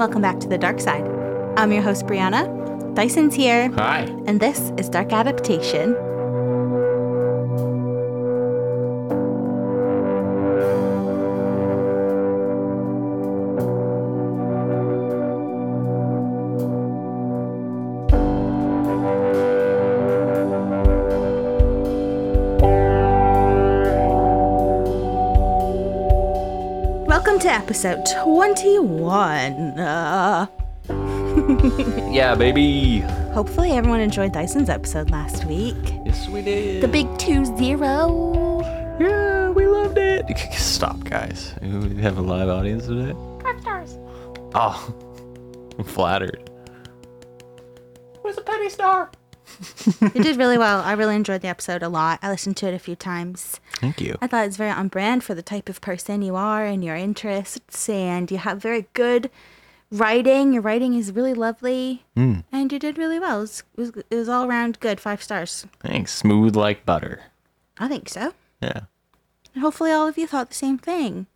welcome back to the dark side. I'm your host, Brianna. Dyson's here, Hi. and this is Dark Adaptation. To episode 21. Uh, Yeah, baby. hopefully, everyone enjoyed Dyson's episode last week. Yes, we did. The big 2 0. Yeah, we loved it. Stop, guys. We have a live audience today. Five stars. Oh, I'm flattered. Where's a penny star? You did really well. I really enjoyed the episode a lot. I listened to it a few times. Thank you. I thought it was very on brand for the type of person you are and your interests, and you have very good writing. Your writing is really lovely, Mm, and you did really well. It was, it was, it was all around good. Five stars. thanks. Smooth like butter. I think so. Yeah. And hopefully, all of you thought the same thing.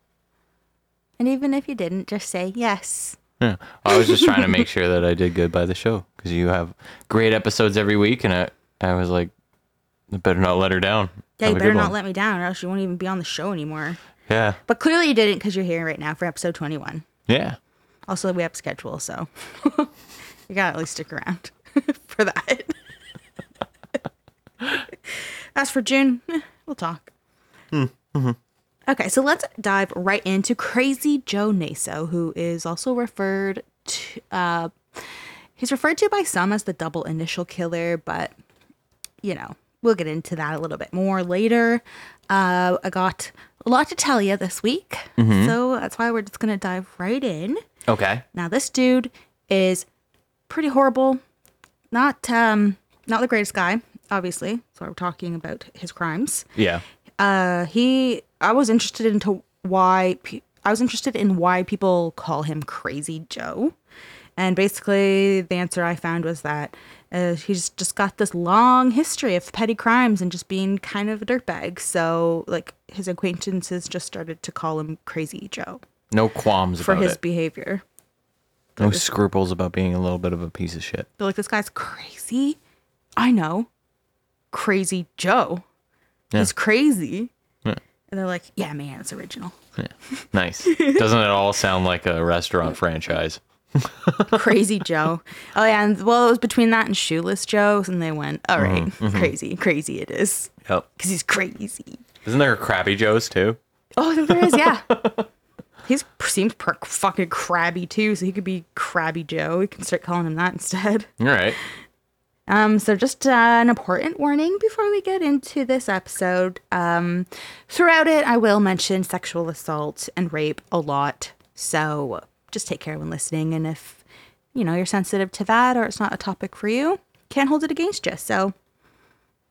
And even if you didn't, just say yes. Yeah. I was just trying to make sure that I did good by the show because you have great episodes every week, and I, I was like, I better not let her down. Yeah, Have you better not let me down, or else you won't even be on the show anymore. Yeah. But clearly, you didn't because you're here right now for episode 21. Yeah. Also, we have schedule, so you gotta at least stick around for that. As for June, eh, we'll talk. Okay, so let's dive right into Crazy Joe Naso, who is also referred to. Uh, he's referred to by some as the double initial killer, but you know, we'll get into that a little bit more later. Uh, I got a lot to tell you this week, so that's why we're just gonna dive right in. Okay. Now this dude is pretty horrible. Not um not the greatest guy, obviously. So we're talking about his crimes. Yeah. Uh he I was interested into why pe- I was interested in why people call him Crazy Joe. And basically the answer I found was that uh, he's just got this long history of petty crimes and just being kind of a dirtbag. So like his acquaintances just started to call him Crazy Joe No qualms for about his it. behavior. No scruples about being a little bit of a piece of shit. They're like, this guy's crazy. I know. Crazy Joe. He's crazy. Yeah. And they're like, yeah, man, it's original. Yeah. Nice. Doesn't it all sound like a restaurant franchise? Crazy Joe. Oh, yeah. And well, it was between that and Shoeless Joe. And they went, all right, crazy, crazy it is. Yep. Because he's crazy. Isn't there a Crabby Joe's too? Oh, there is, yeah. he seems per- fucking crabby too, so he could be Crabby Joe. We can start calling him that instead. All right. Um, so just uh, an important warning before we get into this episode. Um, throughout it, I will mention sexual assault and rape a lot. So just take care when listening. And if you know you're sensitive to that or it's not a topic for you, can't hold it against you. So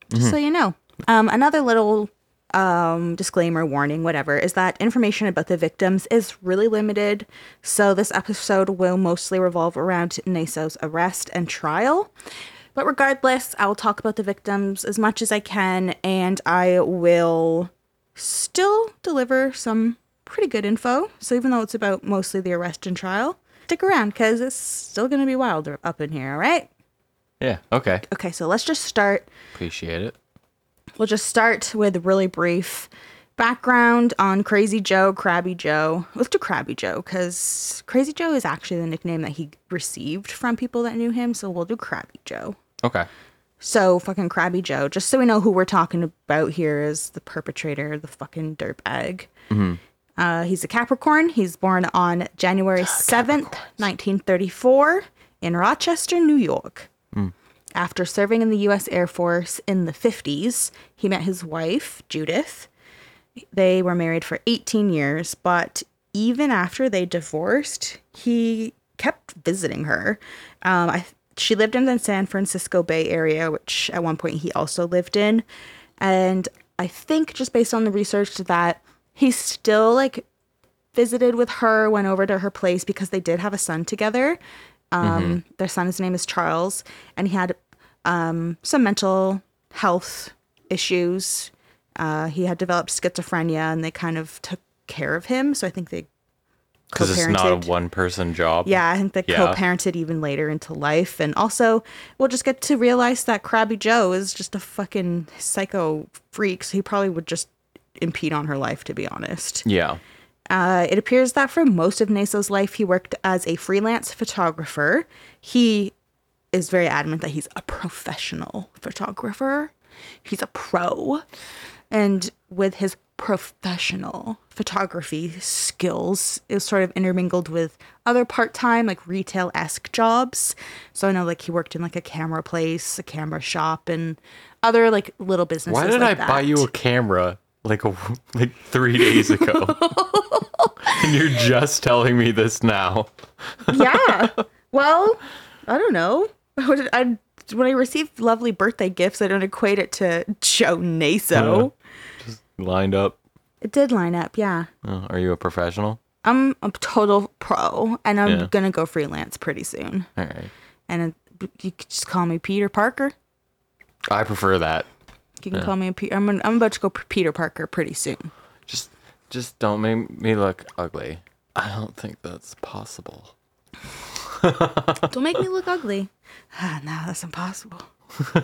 just so you know. Um, another little um, disclaimer, warning, whatever, is that information about the victims is really limited. So this episode will mostly revolve around Naso's arrest and trial. But regardless, I will talk about the victims as much as I can, and I will still deliver some pretty good info. So even though it's about mostly the arrest and trial, stick around because it's still going to be wild up in here, all right? Yeah. Okay. Okay, so let's just start Appreciate it. We'll just start with really brief background on Crazy Joe, Crabby Joe. Let's do Crabby Joe because Crazy Joe is actually the nickname that he received from people that knew him. So we'll do Crabby Joe. Okay. So fucking Crabby Joe, just so we know who we're talking about here is the perpetrator, the fucking dirtbag. Mm-hmm. Uh, he's a Capricorn. He's born on January 7th, 1934 in Rochester, New York. After serving in the U.S. Air Force in the 50s, he met his wife, Judith. They were married for 18 years, but even after they divorced, he kept visiting her. Um, I, she lived in the San Francisco Bay Area, which at one point he also lived in. And I think just based on the research that he still like visited with her, went over to her place because they did have a son together. Um, Their son, his name is Charles, and he had um, some mental health issues. Uh, he had developed schizophrenia, and they kind of took care of him. So I think they Because it's not a one person job. Yeah, I think they Yeah. co-parented even later into life, and also we'll just get to realize that Crabby Joe is just a fucking psycho freak. So he probably would just impede on her life, to be honest. Yeah. Uh, it appears that for most of Naso's life, he worked as a freelance photographer. He is very adamant that he's a professional photographer. He's a pro. And with his professional photography skills, is sort of intermingled with other part time, like retail esque jobs. So I know, like, he worked in like a camera place, a camera shop, and other like little businesses. Why did like I buy you a camera like a, like three days ago? and you're just telling me this now. yeah. Well, I don't know. I when I receive lovely birthday gifts, I don't equate it to Joe Naso. Lined up. It did line up, yeah. Oh, are you a professional? I'm a total pro, and I'm Yeah. gonna go freelance pretty soon. All right. And it, you could just call me Peter Parker. I prefer that. You can call me a Pe- I'm, I'm about to go Peter Parker pretty soon. Just just don't make me look ugly. I don't think that's possible. Don't make me look ugly. Ah, no, that's impossible.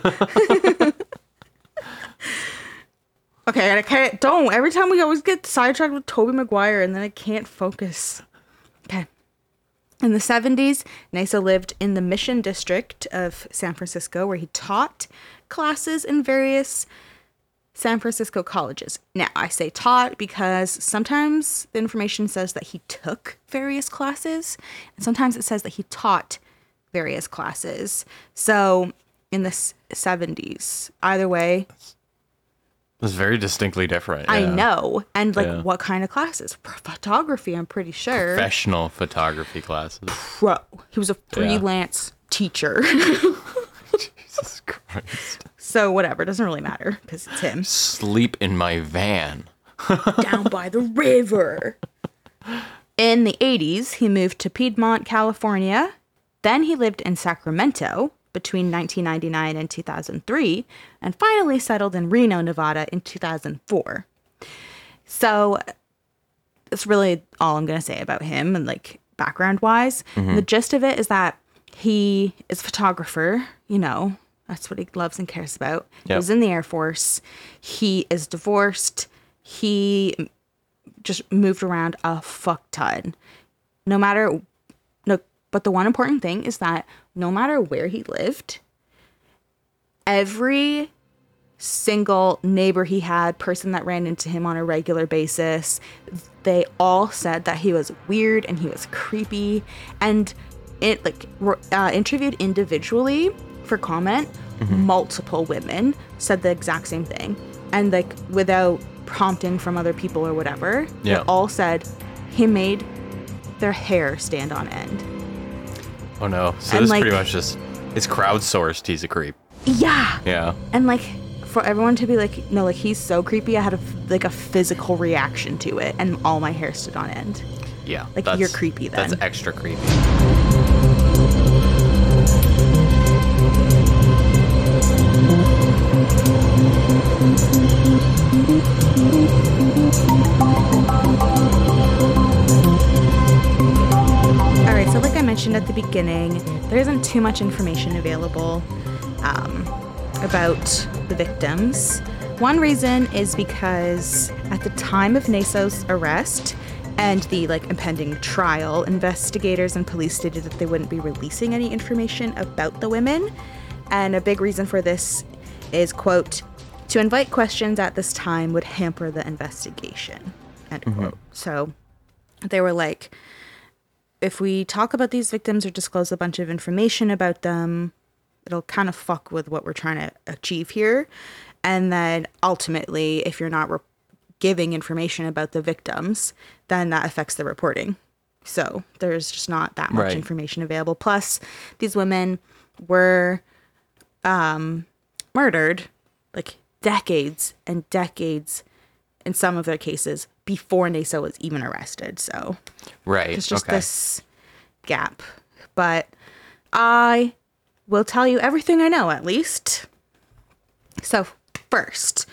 okay, and I can't. Don't. Every time we always get sidetracked with Tobey Maguire, and then I can't focus. Okay. In the 70s, Naso lived in the Mission District of San Francisco, where he taught classes in various San Francisco colleges. Now, I say taught because sometimes the information says that he took various classes, and sometimes it says that he taught various classes. So, in the 70s, either way, It's very distinctly different. I know. And like, Yeah. what kind of classes? Photography, I'm pretty sure. Professional photography classes. Pro. He was a freelance teacher. Jesus Christ. so, whatever. Doesn't really matter because it's him. Sleep in my van. down by the river. In the 80s, he moved to Piedmont, California. Then he lived in Sacramento between 1999 and 2003, and finally settled in Reno, Nevada in 2004. So that's really all I'm going to say about him and like background wise. Mm-hmm. The gist of it is that he is a photographer, you know, that's what he loves and cares about. He Yep. was in the Air Force. He is divorced. He just moved around a fuck ton. No matter no but the one important thing is that no matter where he lived, every single neighbor he had, person that ran into him on a regular basis, they all said that he was weird and he was creepy and it like uh, interviewed individually for comment multiple women said the exact same thing and like without prompting from other people or whatever Yeah. they all said he made their hair stand on end Oh no. So And, this like- is pretty much just it's crowdsourced. He's a creep. yeah Yeah. and like for everyone to be like no like he's so creepy i had a like a physical reaction to it and all my hair stood on end Yeah. Like, you're creepy though. That's extra creepy. All right so like i mentioned at the beginning there isn't too much information available um, about the victims. One reason is because at the time of naso's arrest and the like impending trial investigators and police stated that they wouldn't be releasing any information about the women. And a big reason for this is quote to invite questions at this time would hamper the investigation end quote so they were like if we talk about these victims or disclose a bunch of information about them, it'll kind of fuck with what we're trying to achieve here. And then ultimately, if you're not re- giving information about the victims, then that affects the reporting. So there's just not that much Right. information available. Plus, these women were um, murdered like decades and decades in some of their cases before Naso was even arrested. So Right. it's just okay. this gap. But I will tell you everything I know, at least. So, first,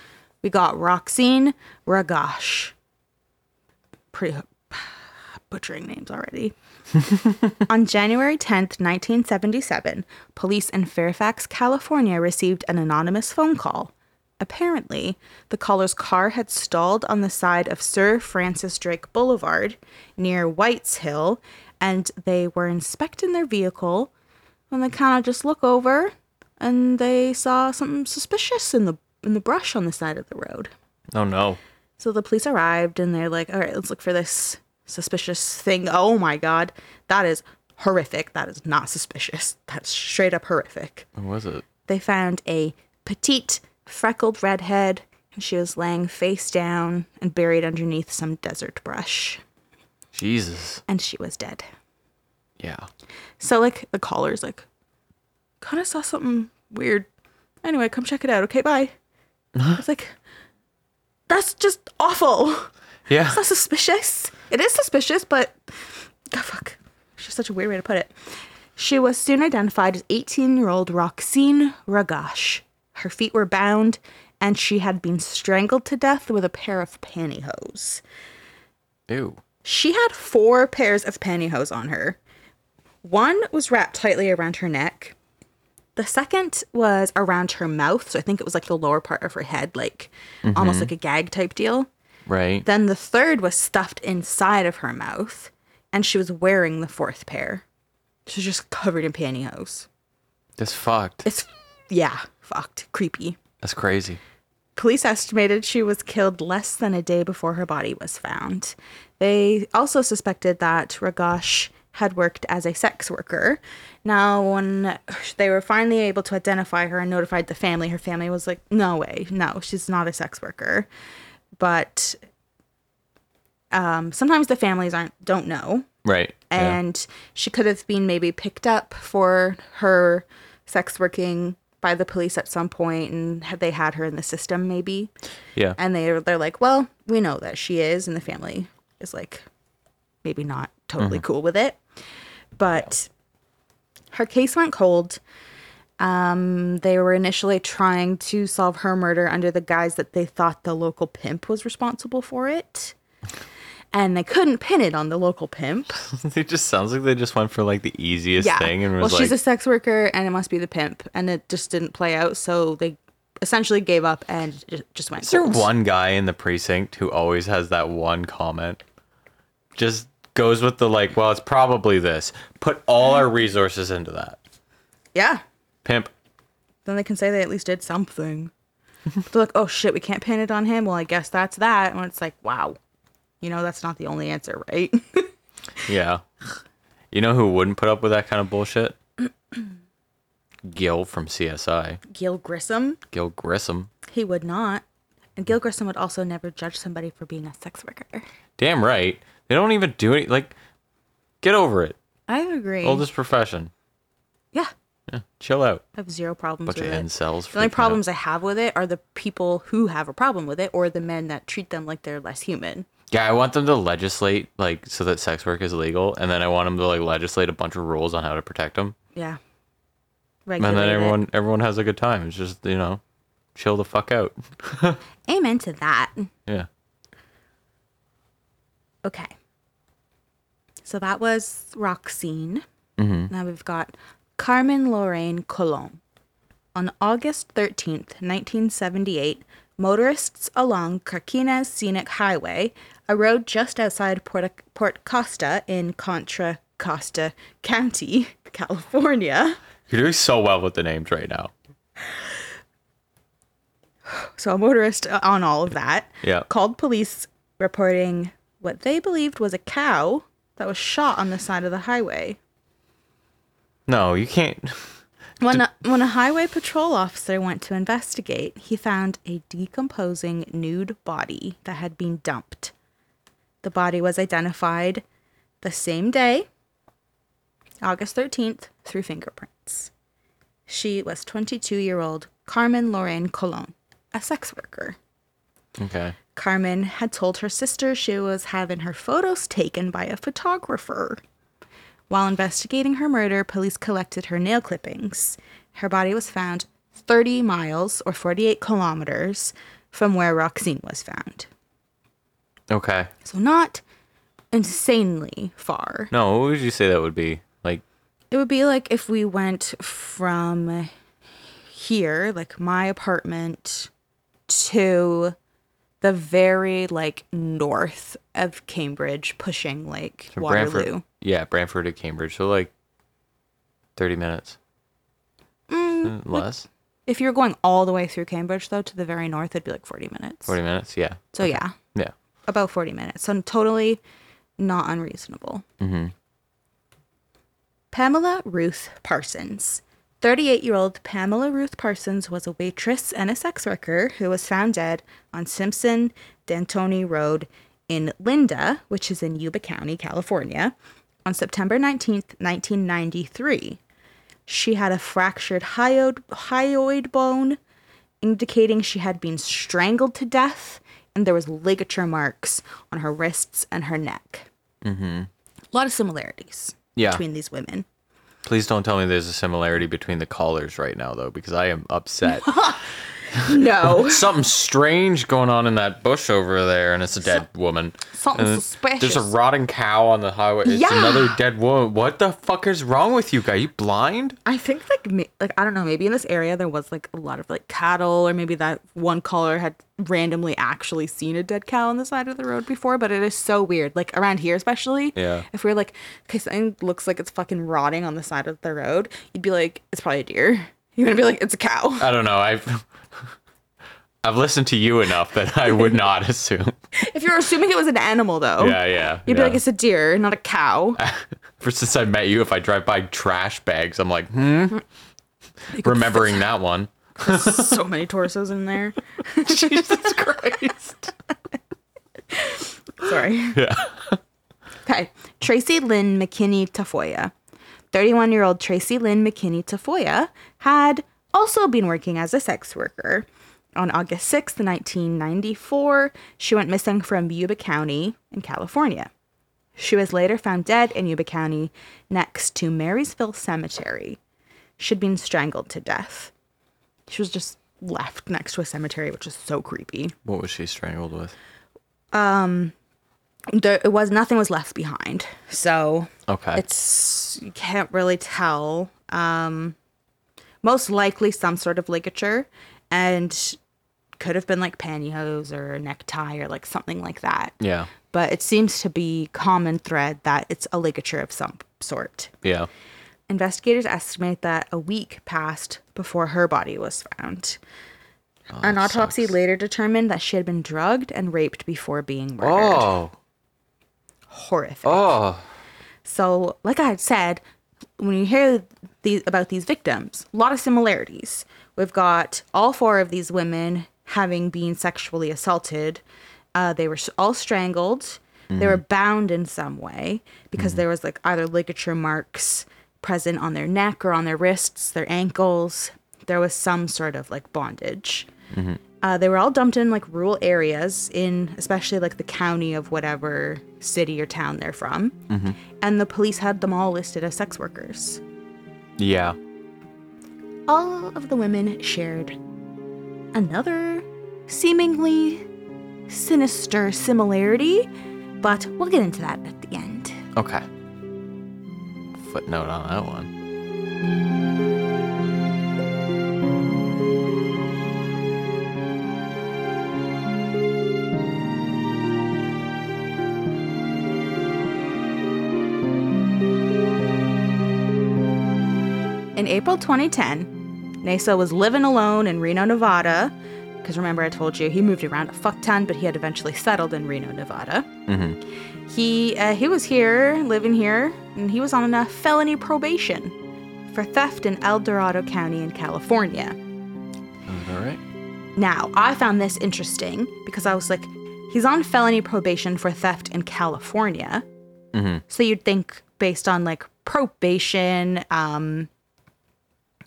we got Roxene Roggasch. Pretty butchering names already. On January 10th, 1977, police in Fairfax, California received an anonymous phone call. Apparently, the caller's car had stalled on the side of Sir Francis Drake Boulevard near White's Hill, and they were inspecting their vehicle when they kind of just look over and they saw something suspicious in the in the brush on the side of the road. Oh no. So the police arrived and they're like, all right, let's look for this suspicious thing. Oh my God. That is horrific. That is not suspicious. That's straight up horrific. What was it? They found a petite, freckled redhead, and she was laying face down and buried underneath some desert brush. Jesus. And she was dead. Yeah. So, like, the caller's like, kind of saw something weird. Anyway, come check it out. Okay, bye. It's like, that's just awful. Yeah. It's not suspicious. It is suspicious, but oh, fuck. It's just such a weird way to put it. She was soon identified as 18 year old Roxene Roggasch. Her feet were bound, and she had been strangled to death with a pair of pantyhose. Ew. She had four pairs of pantyhose on her. One was wrapped tightly around her neck. The second was around her mouth, so I think it was like the lower part of her head, like mm-hmm. almost like a gag type deal. Right. Then the third was stuffed inside of her mouth, and she was wearing the fourth pair. She was just covered in pantyhose. That's fucked. It's, yeah, fucked. Creepy. That's crazy. Police estimated she was killed less than a day before her body was found. They also suspected that Roggasch had worked as a sex worker. Now, when they were finally able to identify her and notified the family, her family was like, no way, no, she's not a sex worker. But um, sometimes the families aren't don't know Right. yeah. and she could have been maybe picked up for her sex working by the police at some point and had they had her in the system maybe. Yeah. and they they're like well we know that she is and the family is like maybe not totally cool with it. But her case went cold. Um, they were initially trying to solve her murder under the guise that they thought the local pimp was responsible for it and they couldn't pin it on the local pimp it just sounds like they just went for like the easiest thing and well, was she's a sex worker and it must be the pimp. And it just didn't play out. So they essentially gave up and just went. Is there cold. one guy in the precinct who always has that one comment? Just goes with the like, well, it's probably this. Put all our resources into that. Yeah. Pimp. Then they can say they at least did something. They're like, oh shit, we can't pin it on him. Well, I guess that's that. And it's like, wow. You know, that's not the only answer, right? Yeah. You know who wouldn't put up with that kind of bullshit? Gil from CSI. Gil Grissom, Gil Grissom. he would not. And Gil Grissom would also never judge somebody for being a sex worker. Damn right. They don't even do it. Like, get over it. I agree. Oldest profession. yeah. Yeah. Chill out. I have zero problems Bunch with of it. incels. The only freaking out. problems I have with it are the people who have a problem with it or the men that treat them like they're less human. Yeah, I want them to legislate like so that sex work is legal, and then I want them to like legislate a bunch of rules on how to protect them, Yeah. and Regulate then it. everyone everyone has a good time. It's just you know, chill the fuck out. Amen to that. Yeah. Okay. So that was Roxene. Mm-hmm. Now we've got Carmen Lorraine Colon. On August 13th, 1978, motorists along Carquinez Scenic Highway, a road just outside Port, Port Costa in Contra Costa County, California. You're doing so well with the names right now. So a motorist uh, on all of that Yeah. called police reporting what they believed was a cow that was shot on the side of the highway. No, you can't. When a, when a highway patrol officer went to investigate, he found a decomposing nude body that had been dumped. The body was identified the same day, August 13th, through fingerprints. She was 22 year old Carmen Lorraine Colon, a sex worker. Okay. Carmen had told her sister she was having her photos taken by a photographer. While investigating her murder, police collected her nail clippings. Her body was found 30 miles or 48 kilometers from where Roxene was found. Okay. So, not insanely far. No, what would you say that would be? Like, It would be like if we went from here, like my apartment, to the very like north of Cambridge, pushing like Waterloo. Brantford. Yeah, Brantford to Cambridge. So like 30 minutes. Mm, Uh, Less. If you're going all the way through Cambridge, though, to the very north, it'd be like 40 minutes. 40 minutes. Yeah. So yeah, Yeah. About 40 minutes. So totally not unreasonable. Mhm. Pamela Ruth Parsons. 38 year old Pamela Ruth Parsons was a waitress and a sex worker who was found dead on Simpson D'Antoni Road in Linda, which is in Yuba County, California, on September 19th, 1993. She had a fractured hyoid, hyoid bone, indicating she had been strangled to death, and there was ligature marks on her wrists and her neck. Mm-hmm. A lot of similarities Yeah. between these women. Please don't tell me there's a similarity between the callers right now, though, because I am upset. No. Something strange going on in that bush over there, and it's a dead woman. something And suspicious. There's a rotting cow on the highway. It's Yeah. another dead woman. What the fuck is wrong with you, guy? You blind? I think like like I don't know, maybe in this area there was like a lot of like cattle, or maybe that one caller had randomly actually seen a dead cow on the side of the road before. But it is so weird, like around here especially. Yeah. If we're like, okay, something looks like it's fucking rotting on the side of the road, you'd be like, it's probably a deer. You're gonna be like, it's a cow. I don't know. I've I've listened to you enough that I would not assume. if you're assuming it was an animal though, Yeah, yeah. you'd yeah. be like, it's a deer, not a cow. For since I met you, if I drive by trash bags, I'm like, hmm. Remembering that one. so many torsos in there. Jesus Christ. Sorry. Yeah. Okay. Tracy Lynn McKinney Tafoya. 31 year old Tracy Lynn McKinney Tafoya had also been working as a sex worker. On August 6th, 1994, she went missing from Yuba County in California. She was later found dead in Yuba County next to Marysville Cemetery. She'd been strangled to death. She was just left next to a cemetery, which is so creepy. What was she strangled with? Um, there, it was nothing was left behind, so Okay. it's you can't really tell um most likely some sort of ligature and could have been like pantyhose or a necktie or like something like that yeah. but it seems to be common thread that it's a ligature of some sort Yeah. investigators estimate that a week passed before her body was found oh, an autopsy sucks. later determined that she had been drugged and raped before being murdered Oh. horrific Oh. So, like I had said, when you hear these about these victims, a lot of similarities. We've got all four of these women having been sexually assaulted. Uh, they were all strangled. They were bound in some way because there was like either ligature marks present on their neck or on their wrists, their ankles. There was some sort of like bondage. Uh, they were all dumped in like rural areas in especially like the county of whatever city or town they're from. And the police had them all listed as sex workers. Yeah. All of the women shared another seemingly sinister similarity, but we'll get into that at the end. Okay. Footnote on that one. In April 2010, Naso was living alone in Reno, Nevada. Because remember, I told you he moved around a fuck ton, but he had eventually settled in Reno, Nevada. Mm-hmm. He uh, he was here, living here, and he was on a felony probation for theft in El Dorado County in California. All right. Now, I found this interesting because I was like, he's on felony probation for theft in California. Mhm. So you'd think, based on like probation um,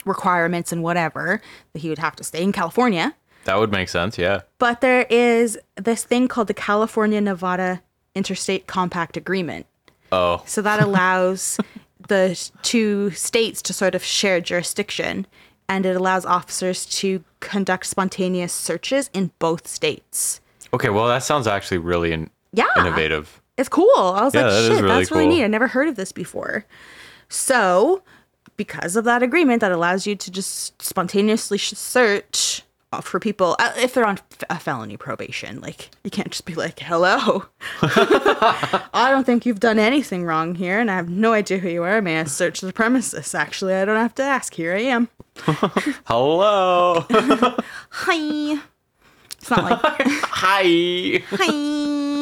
requirements and whatever, that he would have to stay in California. That would make sense. Yeah. But there is this thing called the California Nevada Interstate Compact Agreement. Oh. So that allows the two states to sort of share jurisdiction and it allows officers to conduct spontaneous searches in both states. Okay. Well, that sounds actually really in- Yeah. innovative. It's cool. I was Yeah, like, that shit, really that's really neat. I never heard of this before. So, because of that agreement that allows you to just spontaneously search for people uh, if they're on a felony probation, like you can't just be like, "Hello, I don't think you've done anything wrong here, and I have no idea who you are. May I search the premises? Actually, I don't have to ask. Here I am. Hello. Hi." It's not like Hi. Hi.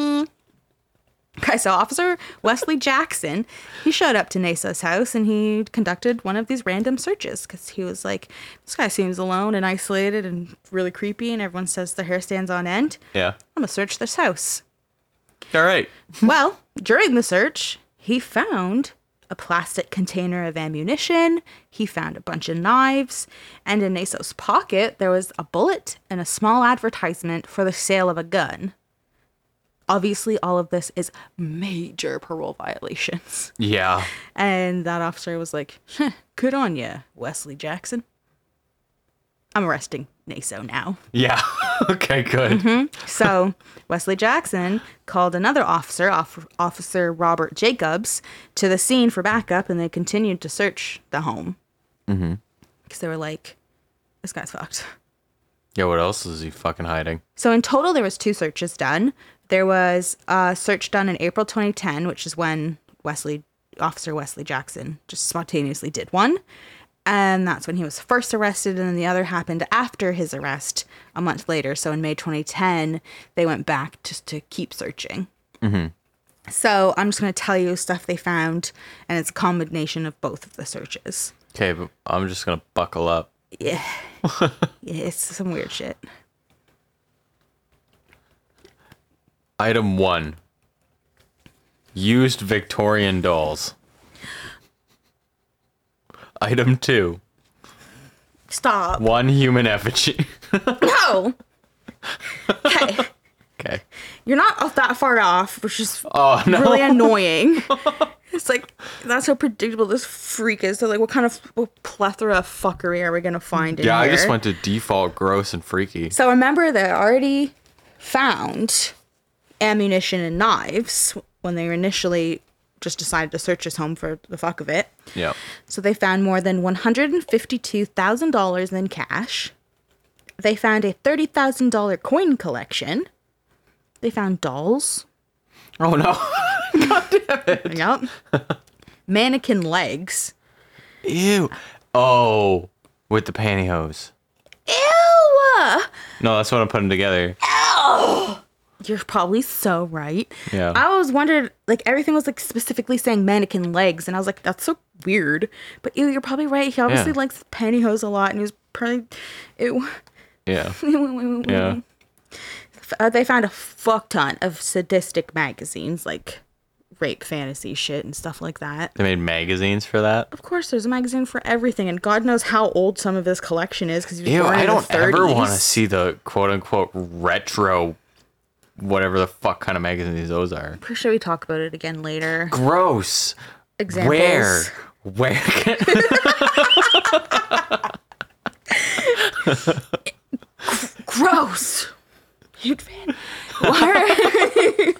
Okay, so Officer Wesley Jackson, he showed up to Naso's house and he conducted one of these random searches because he was like, this guy seems alone and isolated and really creepy, and everyone says their hair stands on end. Yeah. I'm gonna search this house. All right. well, during the search, he found a plastic container of ammunition. He found a bunch of knives, and in Naso's pocket there was a bullet and a small advertisement for the sale of a gun. Obviously, all of this is major parole violations. Yeah. And that officer was like, huh, "Good on you, Wesley Jackson. I'm arresting Naso now." Yeah. okay, good. So Wesley Jackson called another officer, off- Officer Robert Jacobs, to the scene for backup, and they continued to search the home. Mm-hmm. Because they were like, "This guy's fucked." Yeah, what else is he fucking hiding? So in total, there was two searches done. There was a search done in April 2010, which is when Wesley, Officer Wesley Jackson, just spontaneously did one. And that's when he was first arrested, and then the other happened after his arrest a month later. So in May 2010, they went back just to keep searching. Mm-hmm. So I'm just going to tell you stuff they found, and it's a combination of both of the searches. Okay, but I'm just gonna buckle up. Yeah. yeah, it's some weird shit. Item one. Used Victorian dolls. Item two. Stop. One human effigy. No. Okay. okay. You're not off that far off, which is Oh no. really annoying. it's like that's how predictable this freak is. So like, what kind of what plethora of fuckery are we gonna find in yeah, here? I just went to default gross and freaky. So remember, they already found ammunition and knives when they initially just decided to search his home for the fuck of it. Yeah. So they found more than $152,000 in cash. They found a $30,000 coin collection. They found dolls. Oh no. God damn it. Yep. Mannequin legs. Ew. Oh, with the pantyhose. Ew! No, that's what I'm putting together. You're probably so right. Yeah. I always wondered, like, everything was, like, specifically saying mannequin legs. And I was like, that's so weird. But ew, you're probably right. He obviously Yeah. likes pantyhose a lot. And he was probably. Ew. Yeah. Yeah. Uh, they found a fuck ton of sadistic magazines, like rape fantasy shit and stuff like that. They made magazines for that. Of course, there's a magazine for everything, and God knows how old some of this collection is because Ew, I don't ever want to see the quote unquote retro, whatever the fuck kind of magazines those are. Pretty sure we talk about it again later. Gross. Examples. Where? Where? Gross. Huge fan. Why-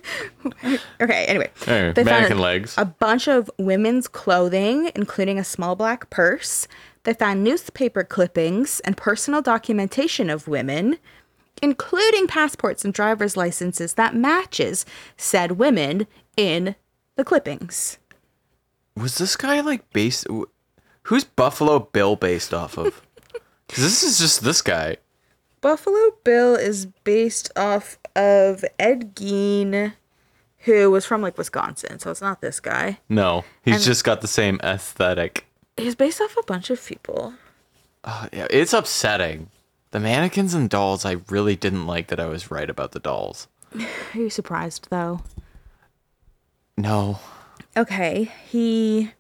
okay. Anyway, Hey, They found legs. a bunch of women's clothing, including a small black purse. They found newspaper clippings and personal documentation of women, including passports and driver's licenses that matches said women in the clippings. Was this guy like based? Who's Buffalo Bill based off of? Because this is just this guy. Buffalo Bill is based off of Ed Gein, who was from like Wisconsin, so it's not this guy. No, he's And- just got the same aesthetic. He's based off a bunch of people. Uh, yeah, it's upsetting. The mannequins and dolls, I really didn't like that I was right about the dolls. Are you surprised though? No. Okay, he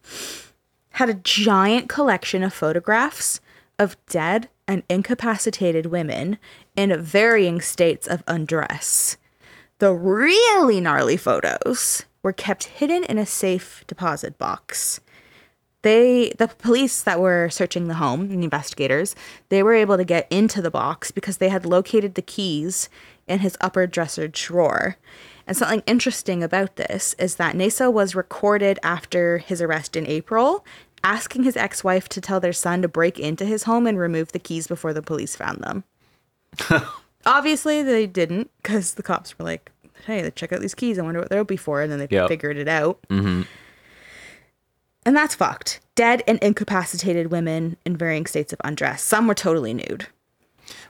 had a giant collection of photographs of dead and incapacitated women in varying states of undress. The really gnarly photos were kept hidden in a safe deposit box. They the police that were searching the home, the investigators, they were able to get into the box because they had located the keys in his upper dresser drawer. And something interesting about this is that Naso was recorded after his arrest in April, asking his ex-wife to tell their son to break into his home and remove the keys before the police found them. Obviously, they didn't because the cops were like, "Hey, check out these keys. I wonder what they'll be for." And then they Yep. figured it out. Mm-hmm. And that's fucked. Dead and incapacitated women in varying states of undress. Some were totally nude.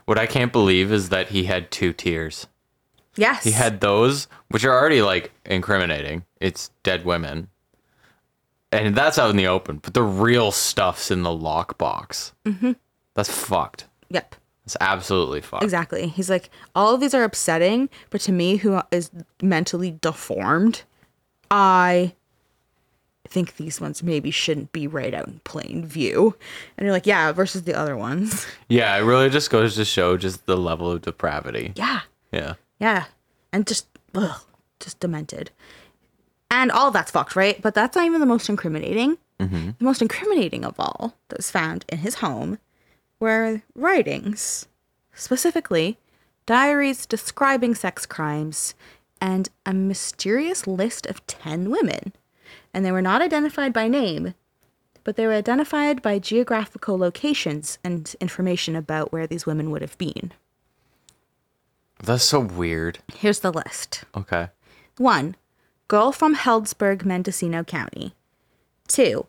What I can't believe is that he had two tiers. Yes. He had those, which are already like incriminating. It's dead women. And that's out in the open, but the real stuff's in the lockbox. Mm-hmm. That's fucked. Yep. It's absolutely fucked. Exactly. He's like, all of these are upsetting, but to me, who is mentally deformed, I think these ones maybe shouldn't be right out in plain view. And you're like, yeah, versus the other ones. Yeah, it really just goes to show just the level of depravity. Yeah. Yeah. Yeah. And just, ugh, just demented. And all that's fucked, right? But that's not even the most incriminating. Mm-hmm. The most incriminating of all that was found in his home were writings, specifically diaries describing sex crimes and a mysterious list of 10 women. And they were not identified by name, but they were identified by geographical locations and information about where these women would have been. That's so weird. Here's the list. Okay. 1. Girl from Healdsburg, Mendocino County. 2.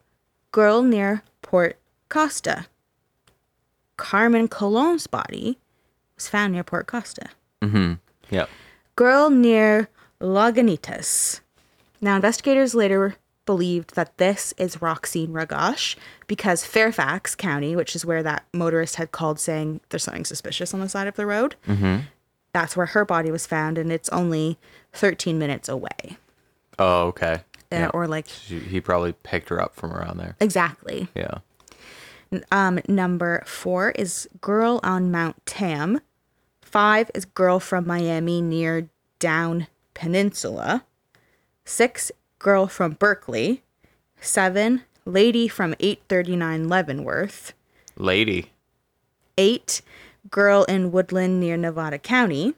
Girl near Port Costa. Carmen Colon's body was found near Port Costa. Mm-hmm. Yep. Girl near Lagunitas. Now, investigators later believed that this is Roxene Roggasch because Fairfax County, which is where that motorist had called saying there's something suspicious on the side of the road, that's where her body was found, and it's only 13 minutes away. Oh, okay. Uh, Yeah. Or like, She- He probably picked her up from around there. exactly. Yeah. Um, number four is Girl on Mount Tam. Five is Girl from Miami near Down Peninsula. Six, Girl from Berkeley. Seven, Lady from 839 Leavenworth. Lady. Eight, Girl in Woodland near Nevada County.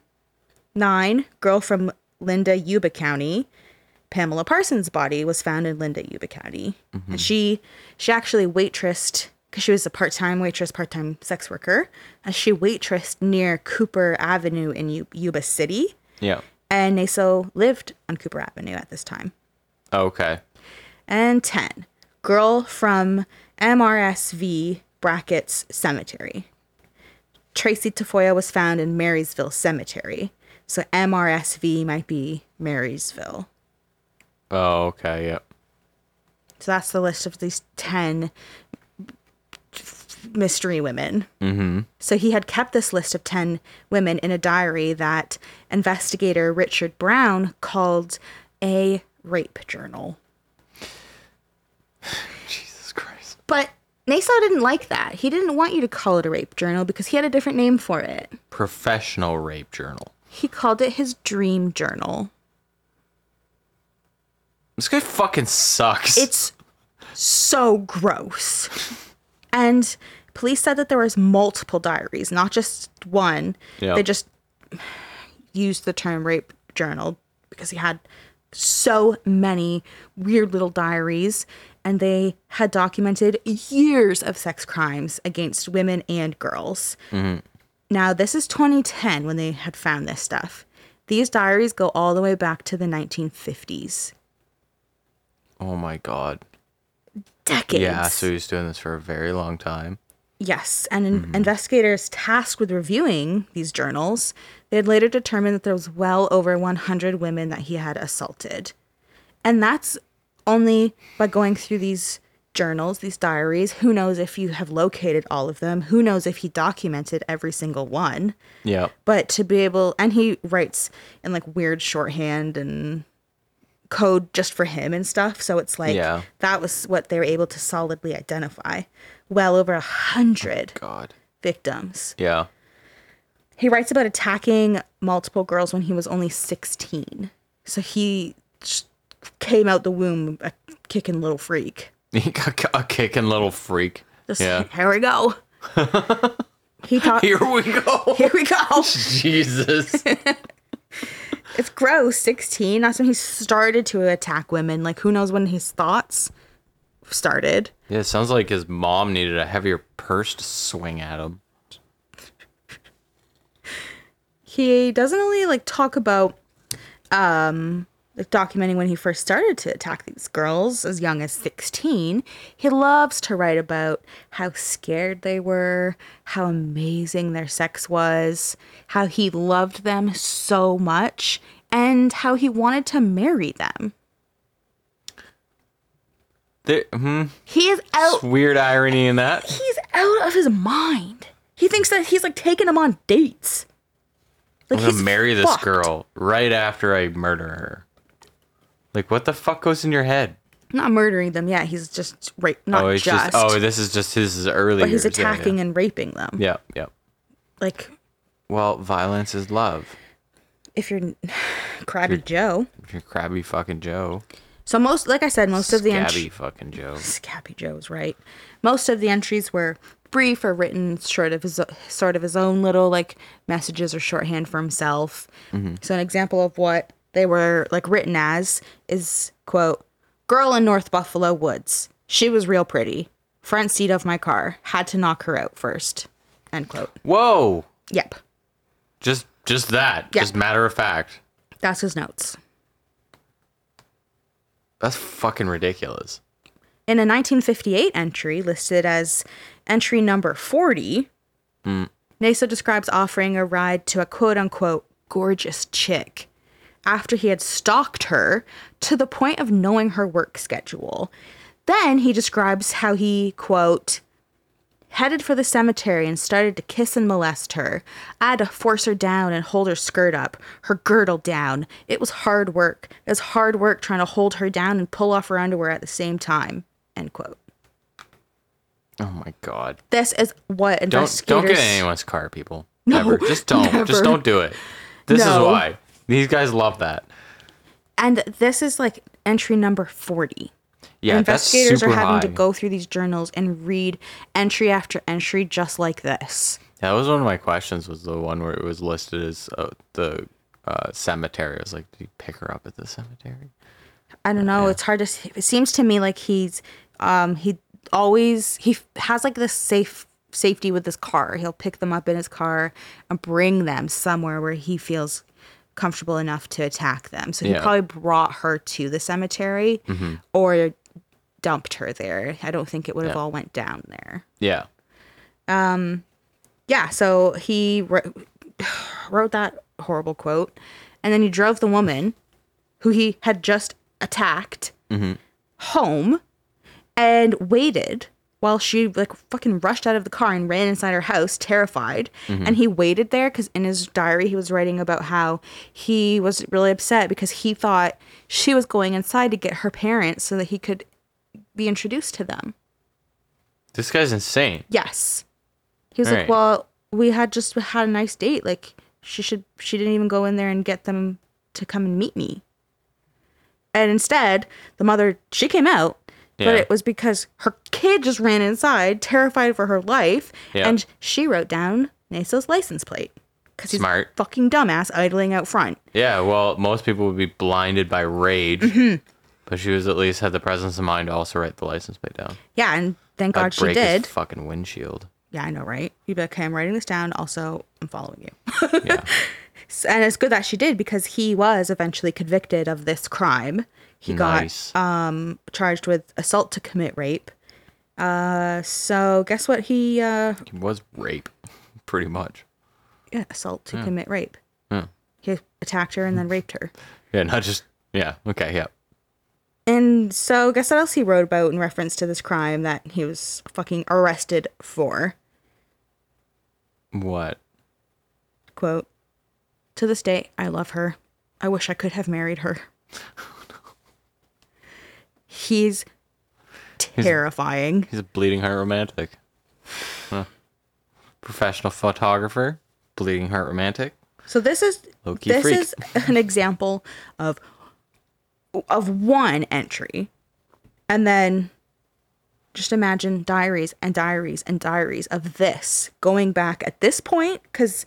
Nine, Girl from Linda Yuba County. Pamela Parsons' body was found in Linda Yuba County, and mm-hmm. she she actually waitressed because she was a part time waitress, part time sex worker. And she waitressed near Cooper Avenue in U- Yuba City, Yeah. and Naso lived on Cooper Avenue at this time. Okay. And 10. Girl from MRSV brackets cemetery. Tracy Tafoya was found in Marysville Cemetery. So MRSV might be Marysville. Oh, okay. Yep. So that's the list of these 10 mystery women. Mm-hmm. So he had kept this list of 10 women in a diary that investigator Richard Brown called a rape journal. Jesus Christ. But Naso didn't like that. He didn't want you to call it a rape journal because he had a different name for it. Professional rape journal. He called it his dream journal. This guy fucking sucks. It's so gross. And police said that there was multiple diaries, not just one. Yeah. They just used the term rape journal because he had so many weird little diaries and they had documented years of sex crimes against women and girls. Mm-hmm. Now, this is 2010 when they had found this stuff. These diaries go all the way back to the 1950s. oh my god. Decades. Yeah, so he's doing this for a very long time. Yes, and in- mm-hmm. investigators tasked with reviewing these journals, they had later determined that there was well over 100 women that he had assaulted. And that's only by going through these journals, these diaries. Who knows if you have located all of them? Who knows if he documented every single one? Yeah. But to be able, and he writes in like weird shorthand and code just for him and stuff. So it's like Yeah. that was what they were able to solidly identify. Well over a hundred oh, God. victims. Yeah. He writes about attacking multiple girls when he was only 16. So he came out the womb a kicking little freak. A kicking little freak. Just, yeah. Here we go. he. Here we go. Here we go. Jesus. It's gross. 16. That's when he started to attack women. Like, who knows when his thoughts started. Yeah, it sounds like his mom needed a heavier purse to swing at him. He doesn't only like talk about um like documenting when he first started to attack these girls as young as 16. He loves to write about how scared they were, how amazing their sex was, how he loved them so much, and how he wanted to marry them. There, hmm, He is out weird irony in that. he's out of his mind. He thinks that he's like taking them on dates. Like I'm gonna marry this fucked. girl right after I murder her. Like, what the fuck goes in your head? Not murdering them yet. He's just rape. Not oh, just. just, oh, this is just his early. but he's years. Yeah, attacking Yeah, and raping them. yeah, yeah. Like Well, violence is love. if you're crabby Joe. If you're crabby fucking Joe, So most, like I said, most of the scabby fucking Joe. Scabby Joe's right. Most of the entries were brief or written sort of his sort of his own little like messages or shorthand for himself. Mm-hmm. So an example of what they were like written as is quote girl in North Buffalo Woods. She was real pretty. Front seat of my car. Had to knock her out first. End quote. Whoa, Yep. just just that, Yeah. just matter of fact. That's his notes. That's fucking ridiculous. In a 1958 entry listed as entry number 40, Naso describes offering a ride to a quote unquote gorgeous chick after he had stalked her to the point of knowing her work schedule. Then he describes how he, quote, headed for the cemetery and started to kiss and molest her. I had to force her down and hold her skirt up, her girdle down. It was hard work. It was hard work trying to hold her down and pull off her underwear at the same time. End quote. Oh my god. This is what Don't investigators. don't get in anyone's car, people. Never. Just don't. never. Just don't do it. This is why. These guys love that. And this is like entry number 40. Yeah, investigators that's super are having high. to go through these journals and read entry after entry just like this. That was one of my questions. Was the one where it was listed as uh, the uh, cemetery? I was like, did he pick her up at the cemetery? I don't know. It's hard to. It seems to me like he's, um, he always he f- has like this safe safety with his car. He'll pick them up in his car and bring them somewhere where he feels comfortable enough to attack them. So he Yeah. probably brought her to the cemetery mm-hmm. or dumped her there. I don't think it would have Yeah. all went down there. Yeah. Um, yeah, so he wrote, wrote that horrible quote, and then he drove the woman, who he had just attacked, mm-hmm. home, and waited while she like fucking rushed out of the car and ran inside her house, terrified. Mm-hmm. And he waited there because in his diary he was writing about how he was really upset because he thought she was going inside to get her parents so that he could be introduced to them. This guy's insane. Yes. He was like, Right. "Well, we had just had a nice date. Like, she should. She didn't even go in there and get them to come and meet me." And instead, the mother she came out, but it was because her kid just ran inside, terrified for her life, Yeah. and she wrote down Naso's license plate because he's Smart. a fucking dumbass idling out front. Yeah. Well, most people would be blinded by rage, Mm-hmm. but she was at least had the presence of mind to also write the license plate down. Yeah, and thank I'd God she break his did. fucking windshield. Yeah, I know, right? You'd be like, "Okay, I'm writing this down. Also, I'm following you." Yeah. And it's good that she did because he was eventually convicted of this crime. He Nice. got um, charged with assault to commit rape. Uh, so guess what? He uh, It was rape, pretty much. yeah, assault to commit rape. Yeah. He attacked her and then raped her. Yeah. Not just. Yeah. Okay. Yeah. And so guess what else he wrote about in reference to this crime that he was fucking arrested for? What? Quote: To this day, I love her. I wish I could have married her. He's terrifying. He's a bleeding heart romantic. Huh. Professional photographer, bleeding heart romantic. So this is Low-key this freak. is an example of of one entry, and then Just imagine diaries and diaries and diaries of this going back at this point because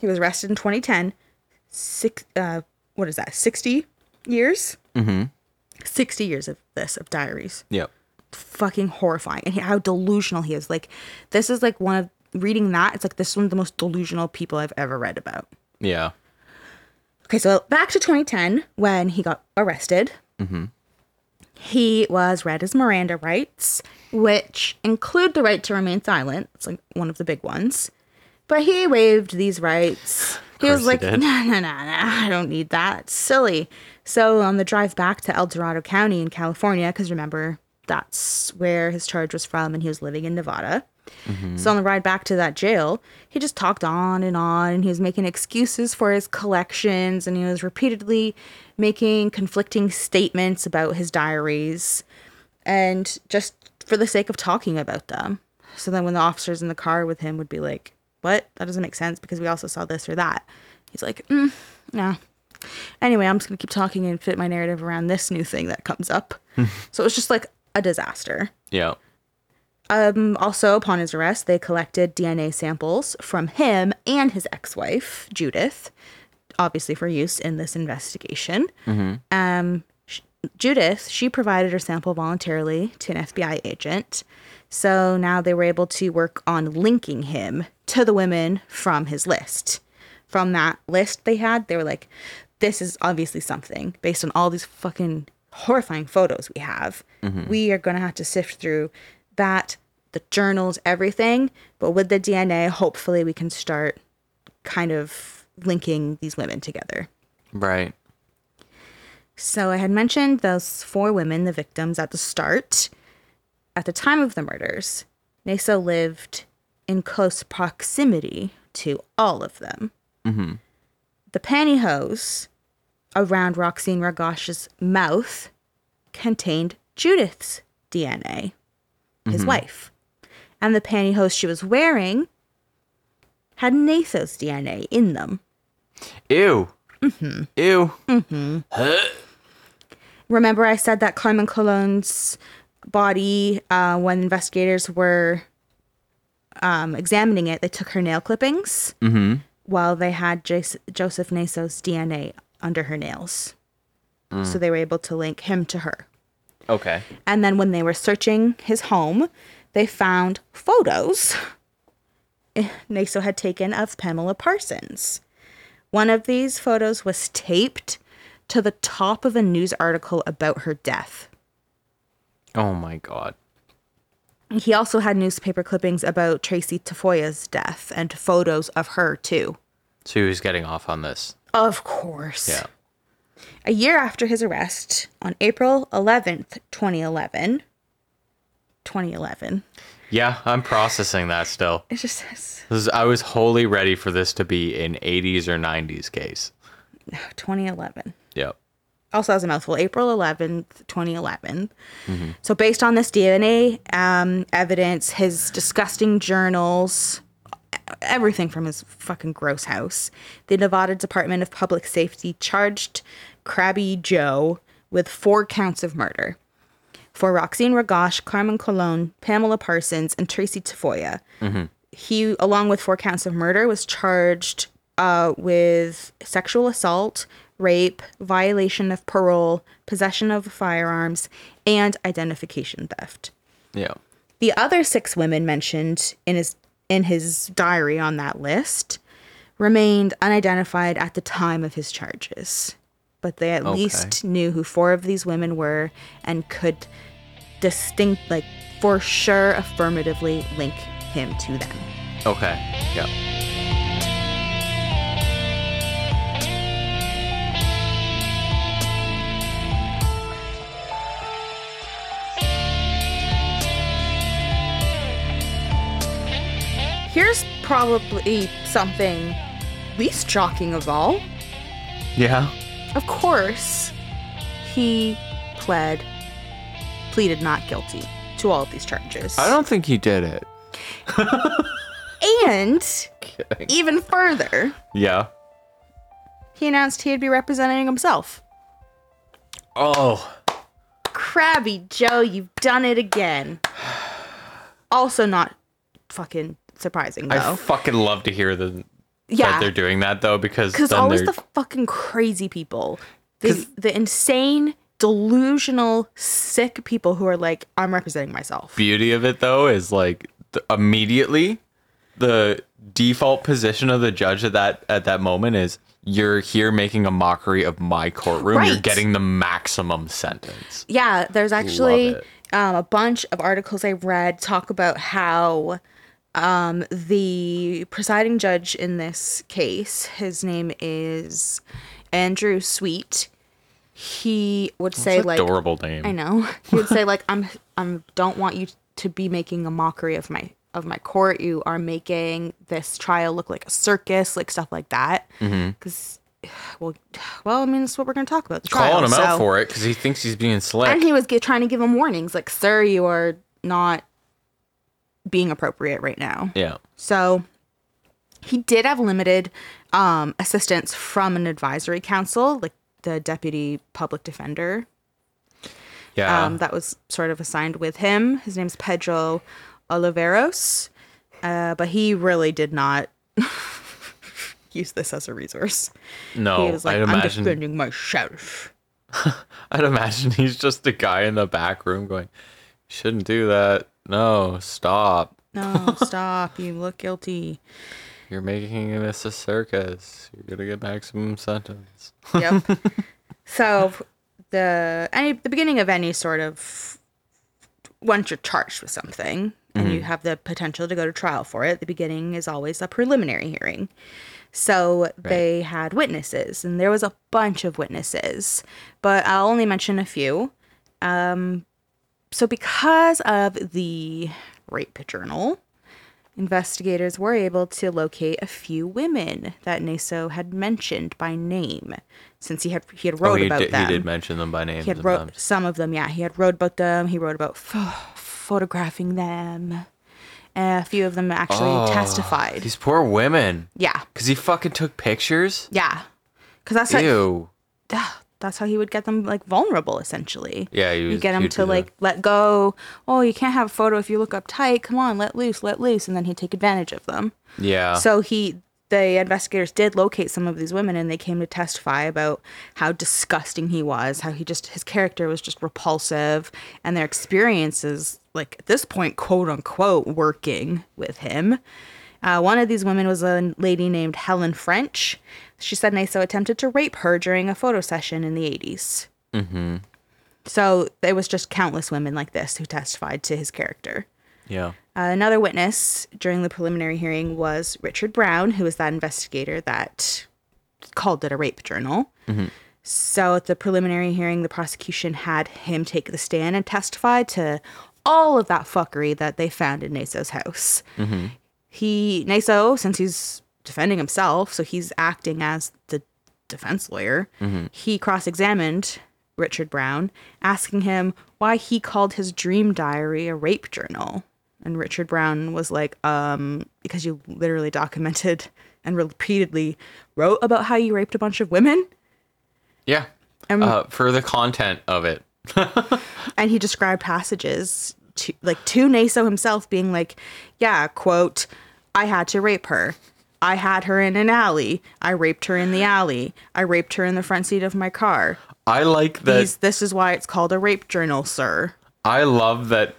he was arrested in 2010. Six, uh, what is that? 60 years? Mm-hmm. 60 years of this, of diaries. Yep. Fucking horrifying. And how delusional he is. Like, this is like one of, reading that, it's like this is one of the most delusional people I've ever read about. Yeah. Okay, so back to 2010 when he got arrested. Mm-hmm. He was read his Miranda rights, which include the right to remain silent. It's like one of the big ones. But he waived these rights. He was like, no, no, no, no, I don't need that. It's silly. So on the drive back to El Dorado County in California, because remember, that's where his charge was from, and he was living in Nevada. So on the ride back to that jail, he just talked on and on, and he was making excuses for his collections, and he was repeatedly making conflicting statements about his diaries, and just for the sake of talking about them. So then when the officers in the car with him would be like, "What? That doesn't make sense because we also saw this or that," he's like, mm, "No." Anyway, I'm just gonna keep talking and fit my narrative around this new thing that comes up. so it was just like a disaster. Yeah. Um, also, upon his arrest, they collected DNA samples from him and his ex wife, Judith, obviously for use in this investigation. Um, sh- Judith, she provided her sample voluntarily to an FBI agent. So now they were able to work on linking him to the women from his list. From that list they had, they were like, this is obviously something based on all these fucking horrifying photos we have. Mm-hmm. We are going to have to sift through that, the journals, everything. But with the DNA, hopefully we can start kind of linking these women together. Right. So I had mentioned those four women, the victims, at the start. At the time of the murders, Naso lived in close proximity to all of them. Mm-hmm. The pantyhose around Roxene Roggasch's mouth contained Judith's DNA, his mm-hmm. wife. And the pantyhose she was wearing had Nathan's DNA in them. Ew. Mm-hmm. Ew. Mm-hmm. Remember, I said that Carmen Colon's body, uh, when investigators were um, examining it, they took her nail clippings while they had Jas- Joseph Naso's DNA under her nails. So they were able to link him to her. Okay. And then when they were searching his home, they found photos Naso had taken of Pamela Parsons. One of these photos was taped to the top of a news article about her death. Oh my god. He also had newspaper clippings about Tracy Tafoya's death and photos of her too. So he was getting off on this. Of course. Yeah. A year after his arrest, on April 11th, 2011, 2011, Yeah, I'm processing that still. it just says This is- I was wholly ready for this to be an 80s or 90s case. 2011. Yep. Also has a mouthful. April 11th 2011 so based on this dna um, evidence his disgusting journals everything from his fucking gross house the nevada department of public safety charged crabby joe with four counts of murder. For roxene roggasch carmen colon pamela parsons and tracy tafoya. He along with four counts of murder was charged uh, with sexual assault rape violation of parole possession of firearms and identification theft Yeah. the other six women mentioned in his in his diary on that list remained unidentified at the time of his charges but they at Okay. least knew who four of these women were and could distinct like for sure affirmatively link him to them Okay. Yep. Here's probably something least shocking of all. Yeah. Of course, he pled, pleaded not guilty to all of these charges. I don't think he did it. And Kidding. even further, Yeah. he announced he'd be representing himself. Oh. Crabby Joe, you've done it again. Also, not fucking surprising Though. I fucking love to hear the, yeah, that they're doing that though because because always they're the fucking crazy people, the the insane, delusional, sick people who are like, I'm representing myself. beauty of it though is like th- immediately the default position of the judge at that at that moment is you're here making a mockery of my courtroom. You're getting the maximum sentence. Yeah, there's actually um, a bunch of articles I read talk about how um, the presiding judge in this case, his name is Andrew Sweet. He would say like, adorable name. I know. He would say like, I'm, I'm, don't want you to be making a mockery of my of my court. You are making this trial look like a circus, like stuff like that. Because, well, well, I mean, that's what we're going to talk about. The trial, Calling him out for it because he thinks he's being slick. and he was get, trying to give him warnings, like, "Sir, you are not being appropriate right now." yeah. So he did have limited um, assistance from an advisory counsel, like the deputy public defender Yeah. um, that was sort of assigned with him. His name's Pedro Oliveros, uh, but he really did not use this as a resource. no, he was like, I'd "I'm imagine. defending myself." I'd imagine he's just a guy in the back room going, "Shouldn't do that. No, stop. No, stop! You look guilty. You're making this a circus. You're gonna get maximum sentence." Yep. so the any the beginning of any sort of once you're charged with something and you have the potential to go to trial for it, the beginning is always a preliminary hearing. So they had witnesses, and there was a bunch of witnesses, but I'll only mention a few. Um, so because of the rape journal, investigators were able to locate a few women that Naso had mentioned by name, since he had he had wrote oh, he about did, them. he did mention them by name. He had wrote some of them. Yeah, he had wrote about them. He wrote about ph- photographing them. Uh, a few of them actually Oh, testified. These poor women. Yeah, Because he fucking took pictures? yeah, because that's Ew. That's how he would get them like vulnerable essentially. Yeah, he you get them to do that. like let go. Oh, you can't have a photo if you look uptight. Come on, let loose, let loose, and then he'd take advantage of them. Yeah. So he, the investigators did locate some of these women, and they came to testify about how disgusting he was, how he just his character was just repulsive, and their experiences, like at this point, quote unquote, working with him. Uh, one of these women was a lady named Helen French. She said Naso attempted to rape her during a photo session in the 80s. Mm-hmm. So it was just countless women like this who testified to his character. yeah. Uh, another witness during the preliminary hearing was Richard Brown, who was that investigator that called it a rape journal. So at the preliminary hearing, the prosecution had him take the stand and testify to all of that fuckery that they found in Naso's house. He Naso, since he's defending himself, so he's acting as the defense lawyer. He cross-examined Richard Brown, asking him why he called his dream diary a rape journal. And Richard Brown was like, um, because you literally documented and repeatedly wrote about how you raped a bunch of women. Yeah. Um, uh, for the content of it. and he described passages to like to Naso himself being like, yeah, quote, I had to rape her. I had her in an alley. I raped her in the alley. I raped her in the front seat of my car. I like that. These, this is why it's called a rape journal, sir. I love that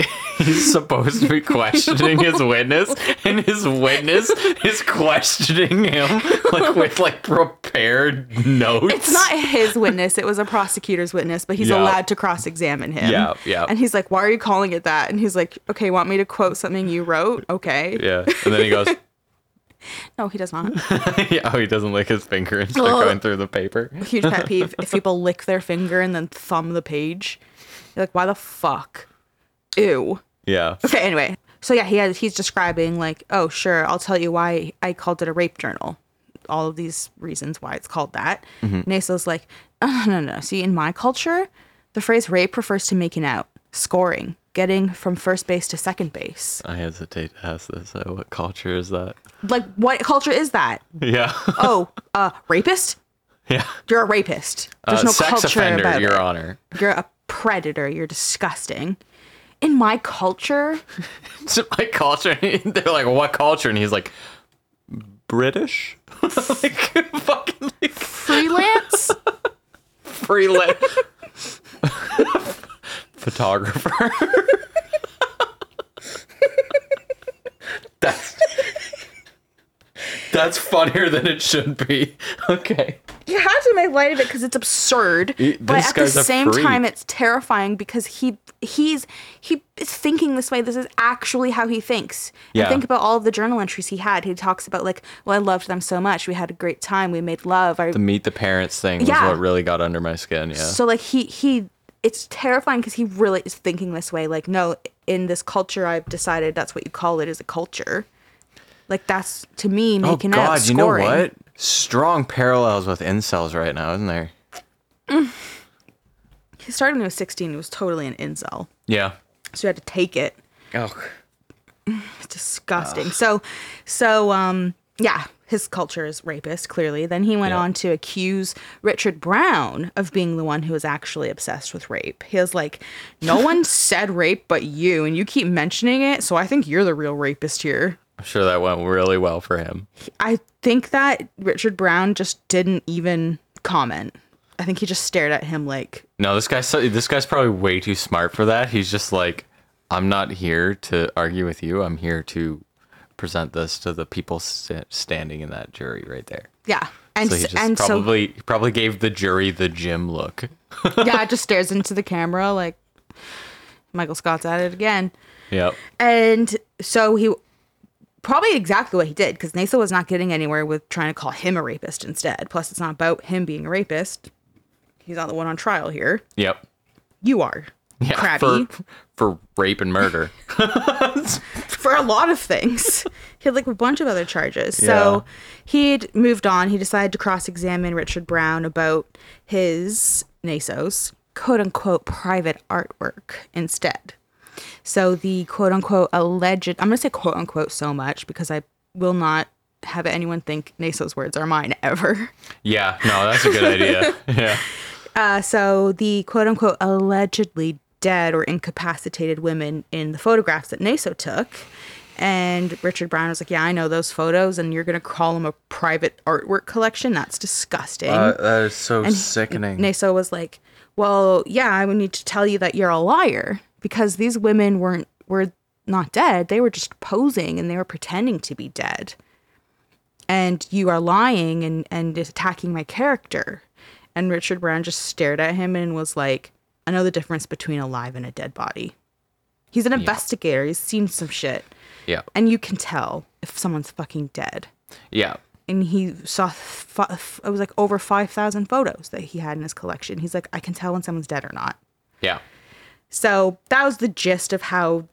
he's supposed to be questioning his witness, and his witness is questioning him like with like prepared notes. It's not his witness. It was a prosecutor's witness, but he's Yeah. allowed to cross-examine him. Yeah, yeah. And he's like, "Why are you calling it that?" And he's like, "Okay, want me to quote something you wrote? Okay." Yeah, and then he goes, No, he does not. "Yeah, oh, he doesn't lick his finger and start going through the paper." huge pet peeve if people lick their finger and then thumb the page. You're like, why the fuck? Ew. Yeah, Okay, anyway. So yeah, he has he's describing like, oh sure, I'll tell you why I called it a rape journal. All of these reasons why it's called that. Naso's like, oh, no, no, no. See, in my culture, the phrase rape refers to making out, scoring, getting from first base to second base. I hesitate to ask this. Uh, what culture is that? Like, what culture is that? Yeah, Oh, uh, rapist? yeah. You're a rapist. There's Uh, no sex culture offender, about Your it. Honor. You're a predator. You're disgusting. In my culture, my culture. They're like, what culture? And he's like, British? like, fucking like, freelance. freelance photographer. that's that's funnier than it should be. Okay. You have to make light of it because it's absurd, but at the same freak. time, it's terrifying because he he's he is thinking this way. This is actually how he thinks. And Yeah. think about all of the journal entries he had. He talks about like, well, I loved them so much. We had a great time. We made love. I The meet the parents thing was Yeah. what really got under my skin. Yeah. So like he he it's terrifying because he really is thinking this way. Like, no, in this culture I've decided that's what you call it is a culture. Like that's to me oh making out God, you know scoring. what? Strong parallels with incels right now, isn't there? He started when he was sixteen, he was totally an incel. Yeah. So you had to take it. Oh. It's disgusting. So so um yeah, his culture is rapist, clearly. Then he went Yeah. on to accuse Richard Brown of being the one who was actually obsessed with rape. He was like, No one said rape but you, and you keep mentioning it, so I think you're the real rapist here. I'm sure that went really well for him. I think that Richard Brown just didn't even comment. I think he just stared at him like, No, this guy's so, this guy's probably way too smart for that. He's just like, I'm not here to argue with you. I'm here to present this to the people st- standing in that jury right there. yeah. And So he just and probably he probably gave the jury the Jim look. yeah, just stares into the camera like Michael Scott's at it again. yep. And so he probably exactly what he did because Naso was not getting anywhere with trying to call him a rapist instead. Plus, it's not about him being a rapist. He's not the one on trial here. Yep. You are. Yeah. Crabby. For, for rape and murder. for a lot of things. He had like a bunch of other charges. So he'd moved on. He decided to cross examine Richard Brown about his NASO's quote unquote private artwork instead. So the quote unquote alleged, I'm going to say quote unquote so much because I will not have anyone think NASO's words are mine ever. yeah. No, that's a good idea. Yeah. Uh, so the quote unquote allegedly dead or incapacitated women in the photographs that NASO took. And Richard Brown was like, Yeah, I know those photos, and you're going to call them a private artwork collection? That's disgusting. that is so And sickening. NASO was like, Well, yeah, I would need to tell you that you're a liar because these women weren't, were not dead. They were just posing and they were pretending to be dead. And you are lying and, and attacking my character. And Richard Brown just stared at him and was like, I know the difference between a live and a dead body. He's an investigator. He's seen some shit. yeah. And you can tell if someone's fucking dead. Yeah. And he saw, f- it was like over 5,000 photos that he had in his collection. He's like, I can tell when someone's dead or not. Yeah. So that was the gist of how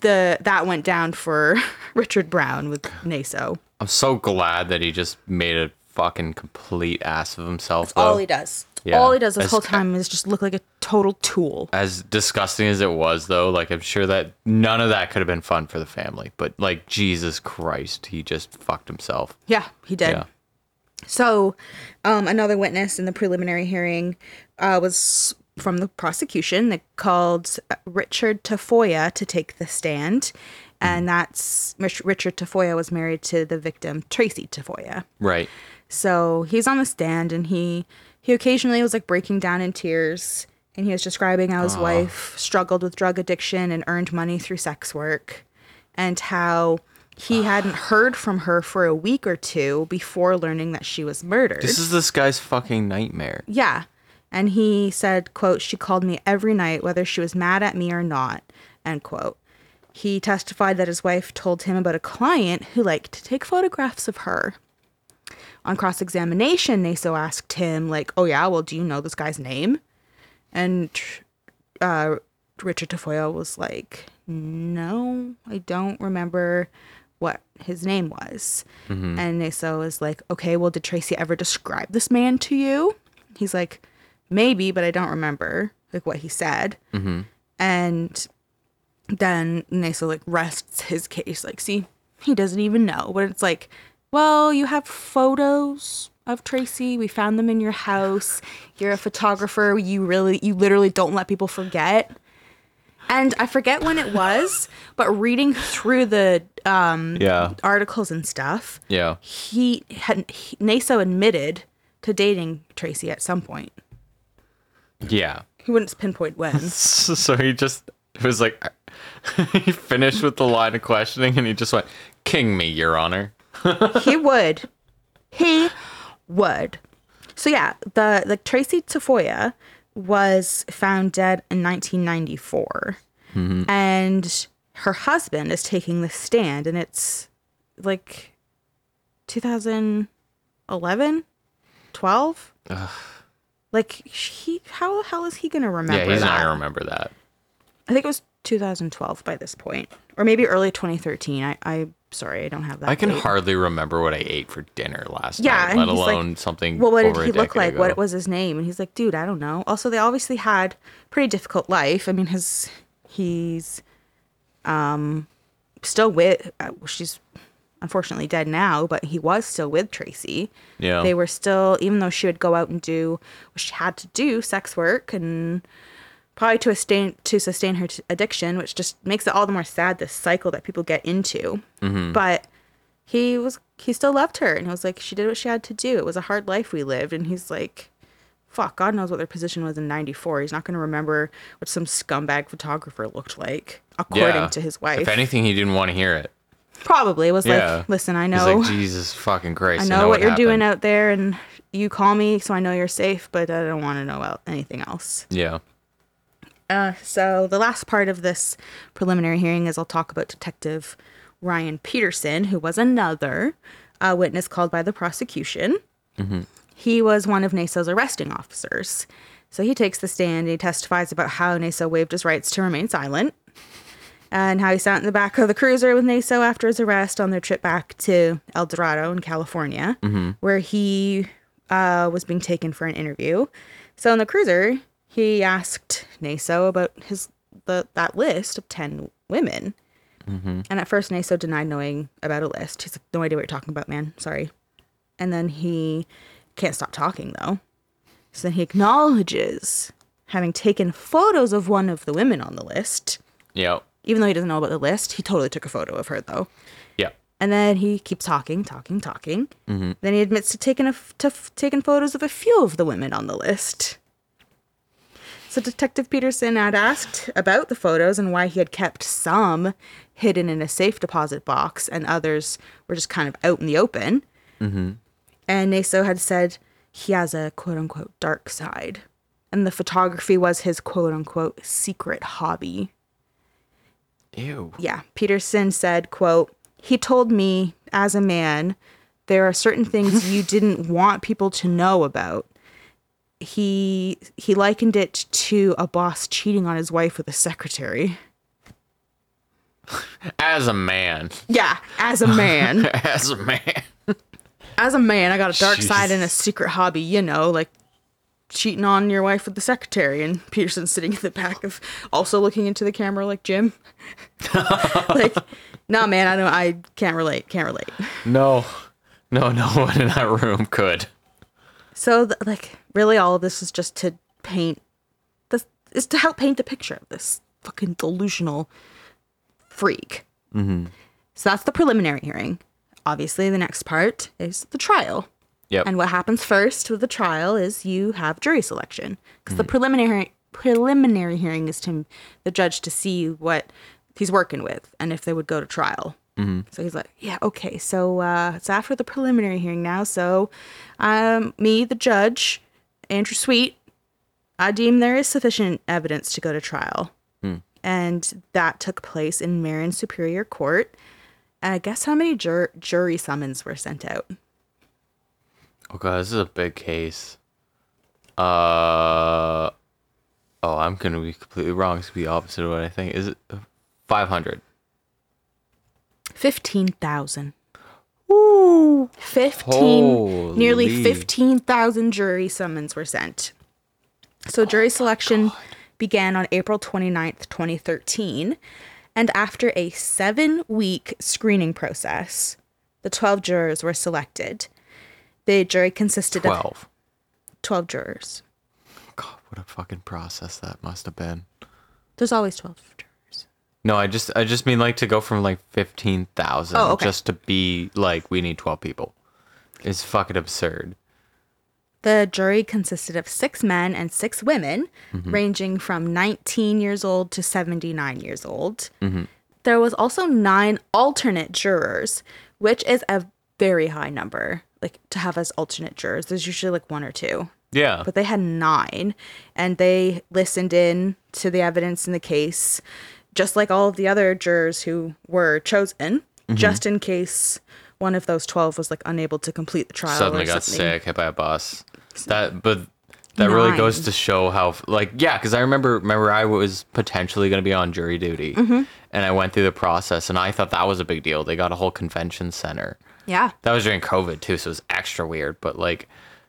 the that went down for Richard Brown with NASO. I'm so glad that he just made a fucking complete ass of himself. Though. All he does. Yeah. All he does this As- whole time is just look like a total tool. as disgusting as it was though like i'm sure that none of that could have been fun for the family but like jesus christ he just fucked himself Yeah, he did. yeah So, um, another witness in the preliminary hearing uh, was from the prosecution that called Richard Tafoya to take the stand. And that's Richard Tafoya was married to the victim, Tracy Tafoya. right So he's on the stand and he he occasionally was like breaking down in tears and he was describing how his wife struggled with drug addiction and earned money through sex work and how he ah. hadn't heard from her for a week or two before learning that she was murdered. this is this guy's fucking nightmare yeah. And he said, quote, she called me every night whether she was mad at me or not, end quote. He testified that his wife told him about a client who liked to take photographs of her. On cross examination, Naso asked him, like, oh, yeah, well, do you know this guy's name? And uh, Richard Tafoya was like, no, I don't remember what his name was. And Naso was like, okay, well, did Tracy ever describe this man to you? He's like, maybe, but I don't remember like what he said. And then Naso like rests his case, like, see, he doesn't even know. But it's like, well, you have photos of Tracy. We found them in your house. You're a photographer. You really, you literally don't let people forget. And I forget when it was, but reading through the um, Yeah. articles and stuff, Yeah. he had he, Naso admitted to dating Tracy at some point. Yeah. He wouldn't pinpoint when. So he just it was like he finished with the line of questioning and he just went, "King me, Your Honor." he would. He would. So yeah, the the Tracy Tafoya was found dead in 1994, mm-hmm. and her husband is taking the stand, and it's like 2011, 12. Like he, how the hell is he gonna remember Yeah, he's that? not gonna remember that. I think it was 2012 by this point, or maybe early 2013. I, I sorry, I don't have that. I can date. hardly remember what I ate for dinner last Yeah, night, let he's like, alone something. Well, what did he look like? ago. What was his name? And he's like, dude, I don't know. Also, they obviously had pretty difficult life. I mean, his he's um still with. Uh, she's unfortunately dead now, but he was still with Tracy. Yeah. They were still, even though she would go out and do what she had to do, sex work, and probably to sustain to sustain her t- addiction, which just makes it all the more sad. This cycle that people get into, Mm-hmm. but he was he still loved her and he was like she did what she had to do it was a hard life we lived and he's like fuck god knows what their position was in 94 he's not going to remember what some scumbag photographer looked like according Yeah. to his wife If anything, he didn't want to hear it. Probably was Yeah. like listen i know like, Jesus fucking Christ! i know what, you're doing out there and you call me so i know you're safe but i don't want to know about anything else Yeah. Uh, so the last part of this preliminary hearing is I'll talk about Detective Ryan Peterson, who was another uh, witness called by the prosecution. He was one of NASO's arresting officers. So he takes the stand and he testifies about how NASO waived his rights to remain silent and how he sat in the back of the cruiser with NASO after his arrest on their trip back to El Dorado in California, where he uh, was being taken for an interview. So in the cruiser, he asked Naso about his the that list of ten women, and at first Naso denied knowing about a list. He's like, "No idea what you're talking about, man. Sorry." And then he can't stop talking though. So then he acknowledges having taken photos of one of the women on the list. Yeah. Even though he doesn't know about the list, he totally took a photo of her though. Yeah. And then he keeps talking, talking, talking. Mm-hmm. Then he admits to taking a f- to f- taking photos of a few of the women on the list. So Detective Peterson had asked about the photos and why he had kept some hidden in a safe deposit box and others were just kind of out in the open. Mm-hmm. And Naso had said he has a quote unquote dark side. And the photography was his quote unquote secret hobby Ew. yeah peterson said quote he told me as a man there are certain things you didn't want people to know about he he likened it to a boss cheating on his wife with a secretary As a man. yeah as a man As a man. as a man i got a dark side and a secret hobby you know like cheating on your wife with the secretary and peterson's sitting in the back of also looking into the camera like jim like nah man i don't i can't relate can't relate No. No, no one in that room could. So, th- like, really, all of this is just to paint this is to help paint the picture of this fucking delusional freak. Mm-hmm. So that's the preliminary hearing. Obviously, the next part is the trial. Yep. And what happens first with the trial is you have jury selection because the preliminary preliminary hearing is to the judge to see what he's working with and if they would go to trial. So he's like, yeah, okay. So uh, it's after the preliminary hearing now. So um, me, the judge, Andrew Sweet, I deem there is sufficient evidence to go to trial. And that took place in Marin Superior Court. Uh, guess how many jur- jury summons were sent out? Oh god, this is a big case. Uh oh, I'm gonna be completely wrong. It's gonna be opposite of what I think. Is it five hundred? 15,000. Ooh. 15, nearly Holy. 15,000 jury summons were sent. So jury selection began on April 29th, 2013. And after a seven week screening process, the 12 jurors were selected. The jury consisted of 12. 12 jurors. God, what a fucking process that must have been. There's always 12 jurors. No, I just I just mean like to go from like 15,000 Oh, okay. just to be like we need 12 people. Is fucking absurd. The jury consisted of six men and six women, mm-hmm. ranging from 19 years old to 79 years old. Mm-hmm. There was also nine alternate jurors, which is a very high number. Like to have as alternate jurors, there's usually like one or two, Yeah. but they had nine, and they listened in to the evidence in the case, just like all of the other jurors who were chosen, just in case one of those 12 was like unable to complete the trial. Suddenly got something. sick, hit by a bus. That but that really goes to show how like yeah, cuz I remember remember I was potentially going to be on jury duty. Mm-hmm. And I went through the process and I thought that was a big deal. They got a whole convention center. Yeah. That was during COVID too, so it was extra weird. But like,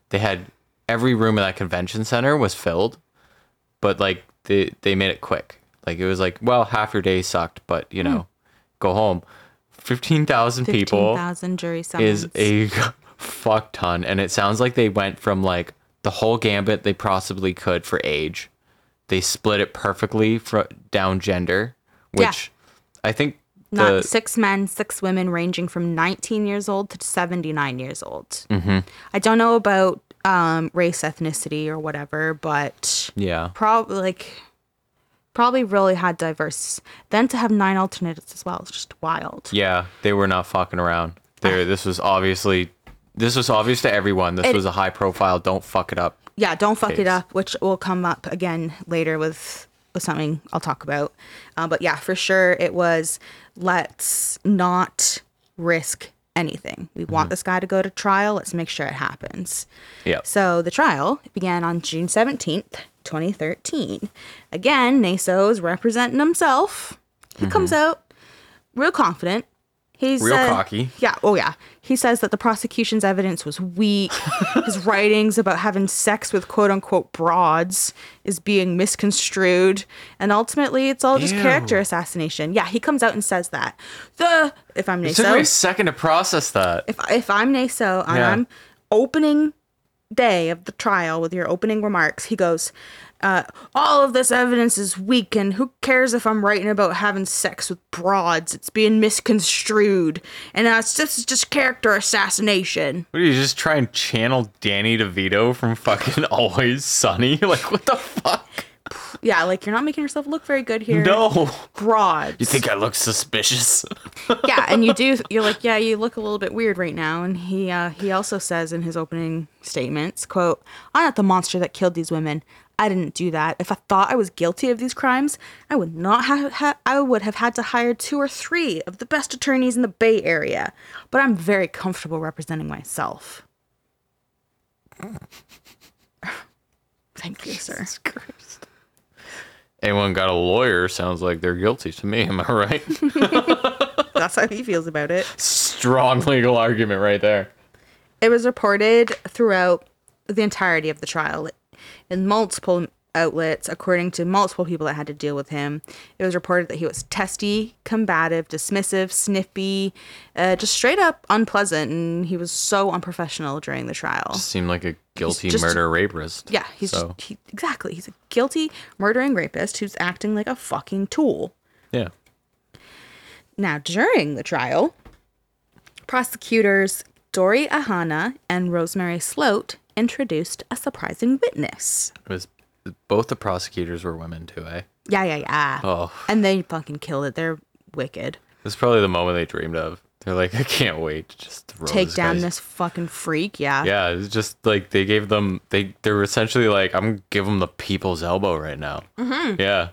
they had every room in that convention center was filled, but like they they made it quick. Like it was like, well, half your day sucked, but you know, go home. Fifteen thousand people 15,000 jury summons. is a fuck ton, and it sounds like they went from like the whole gambit they possibly could for age. They split it perfectly for down gender, Yeah. which I think Not the six men, six women, ranging from 19 years old to 79 years old. Mm-hmm. I don't know about um, race, ethnicity, or whatever, but yeah probably like probably really had diverse. Then to have nine alternates as well is just wild. Yeah, they were not fucking around. There, this was obviously, this was obvious to everyone. This It- was a high profile. Don't fuck it up. Yeah, don't fuck Case. it up, which will come up again later with with something I'll talk about. Uh, but yeah, for sure, it was let's not risk anything. We want this guy to go to trial. Let's make sure it happens. Yeah. So the trial began on June 17th, 2013. Again, Naso's representing himself. He comes out real confident. He's Real uh, cocky. Yeah. Oh, yeah. He says that the prosecution's evidence was weak. His writings about having sex with quote unquote broads is being misconstrued. And ultimately, it's all just Ew. character assassination. Yeah. He comes out and says that. The, if I'm It took me a second to process that. if, if I'm Naso Yeah. I'm opening day of the trial with your opening remarks, he goes, uh, all of this evidence is weak, and who cares if I'm writing about having sex with broads? It's being misconstrued, and uh, it's just, it's just character assassination. What do you just trying and channel Danny DeVito from fucking Always Sunny? Like what the fuck? Yeah, like you're not making yourself look very good here. No. broads. You think I look suspicious? yeah, and you do. You're like, yeah, you look a little bit weird right now. And he uh, he also says in his opening statements, "quote I'm not the monster that killed these women. I didn't do that. If I thought I was guilty of these crimes, I would not have. Ha- I would have had to hire two or three of the best attorneys in the Bay Area. But I'm very comfortable representing myself." Thank you, sir. Anyone got a lawyer sounds like they're guilty to me. Am I right? That's how he feels about it. Strong legal argument right there. It was reported throughout the entirety of the trial in multiple outlets, according to multiple people that had to deal with him. It was reported that he was testy, combative, dismissive, snippy, uh, just straight up unpleasant, and he was so unprofessional during the trial. Seemed like a guilty just- murder rapist. Yeah, he's so, just, he, exactly. He's a guilty murdering rapist who's acting like a fucking tool. yeah. Now, during the trial, prosecutors Dori Ahana and Rosemary Slote introduced a surprising witness. It was both the prosecutors were women too, eh? Yeah, yeah, yeah. Oh. And they fucking killed it. They're wicked. This is probably the moment they dreamed of. They're like, I can't wait to just throw Take this down guy's- this fucking freak. Yeah. Yeah, it's just like they gave them they they were essentially like, I'm gonna give them the people's elbow right now. Mm-hmm. Yeah,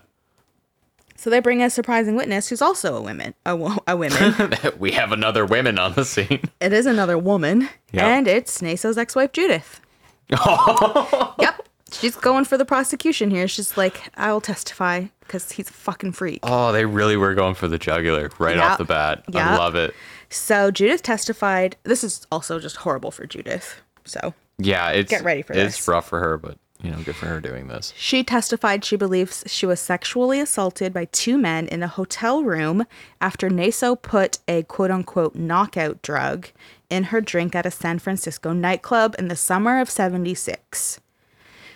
So they bring a surprising witness who's also a woman. A, wo- a woman. we have another woman on the scene. it is another woman, Yeah. and it's Naso's ex-wife Judith. yep. She's going for the prosecution here. She's like, I will testify because he's a fucking freak. Oh, they really were going for the jugular right Yeah. off the bat. I love it. So Judith testified. This is also just horrible for Judith. So Yeah, it's Get ready for it's this. rough for her, but you know, good for her doing this. she testified she believes she was sexually assaulted by two men in a hotel room after Naso put a quote unquote knockout drug in her drink at a San Francisco nightclub in the summer of 76.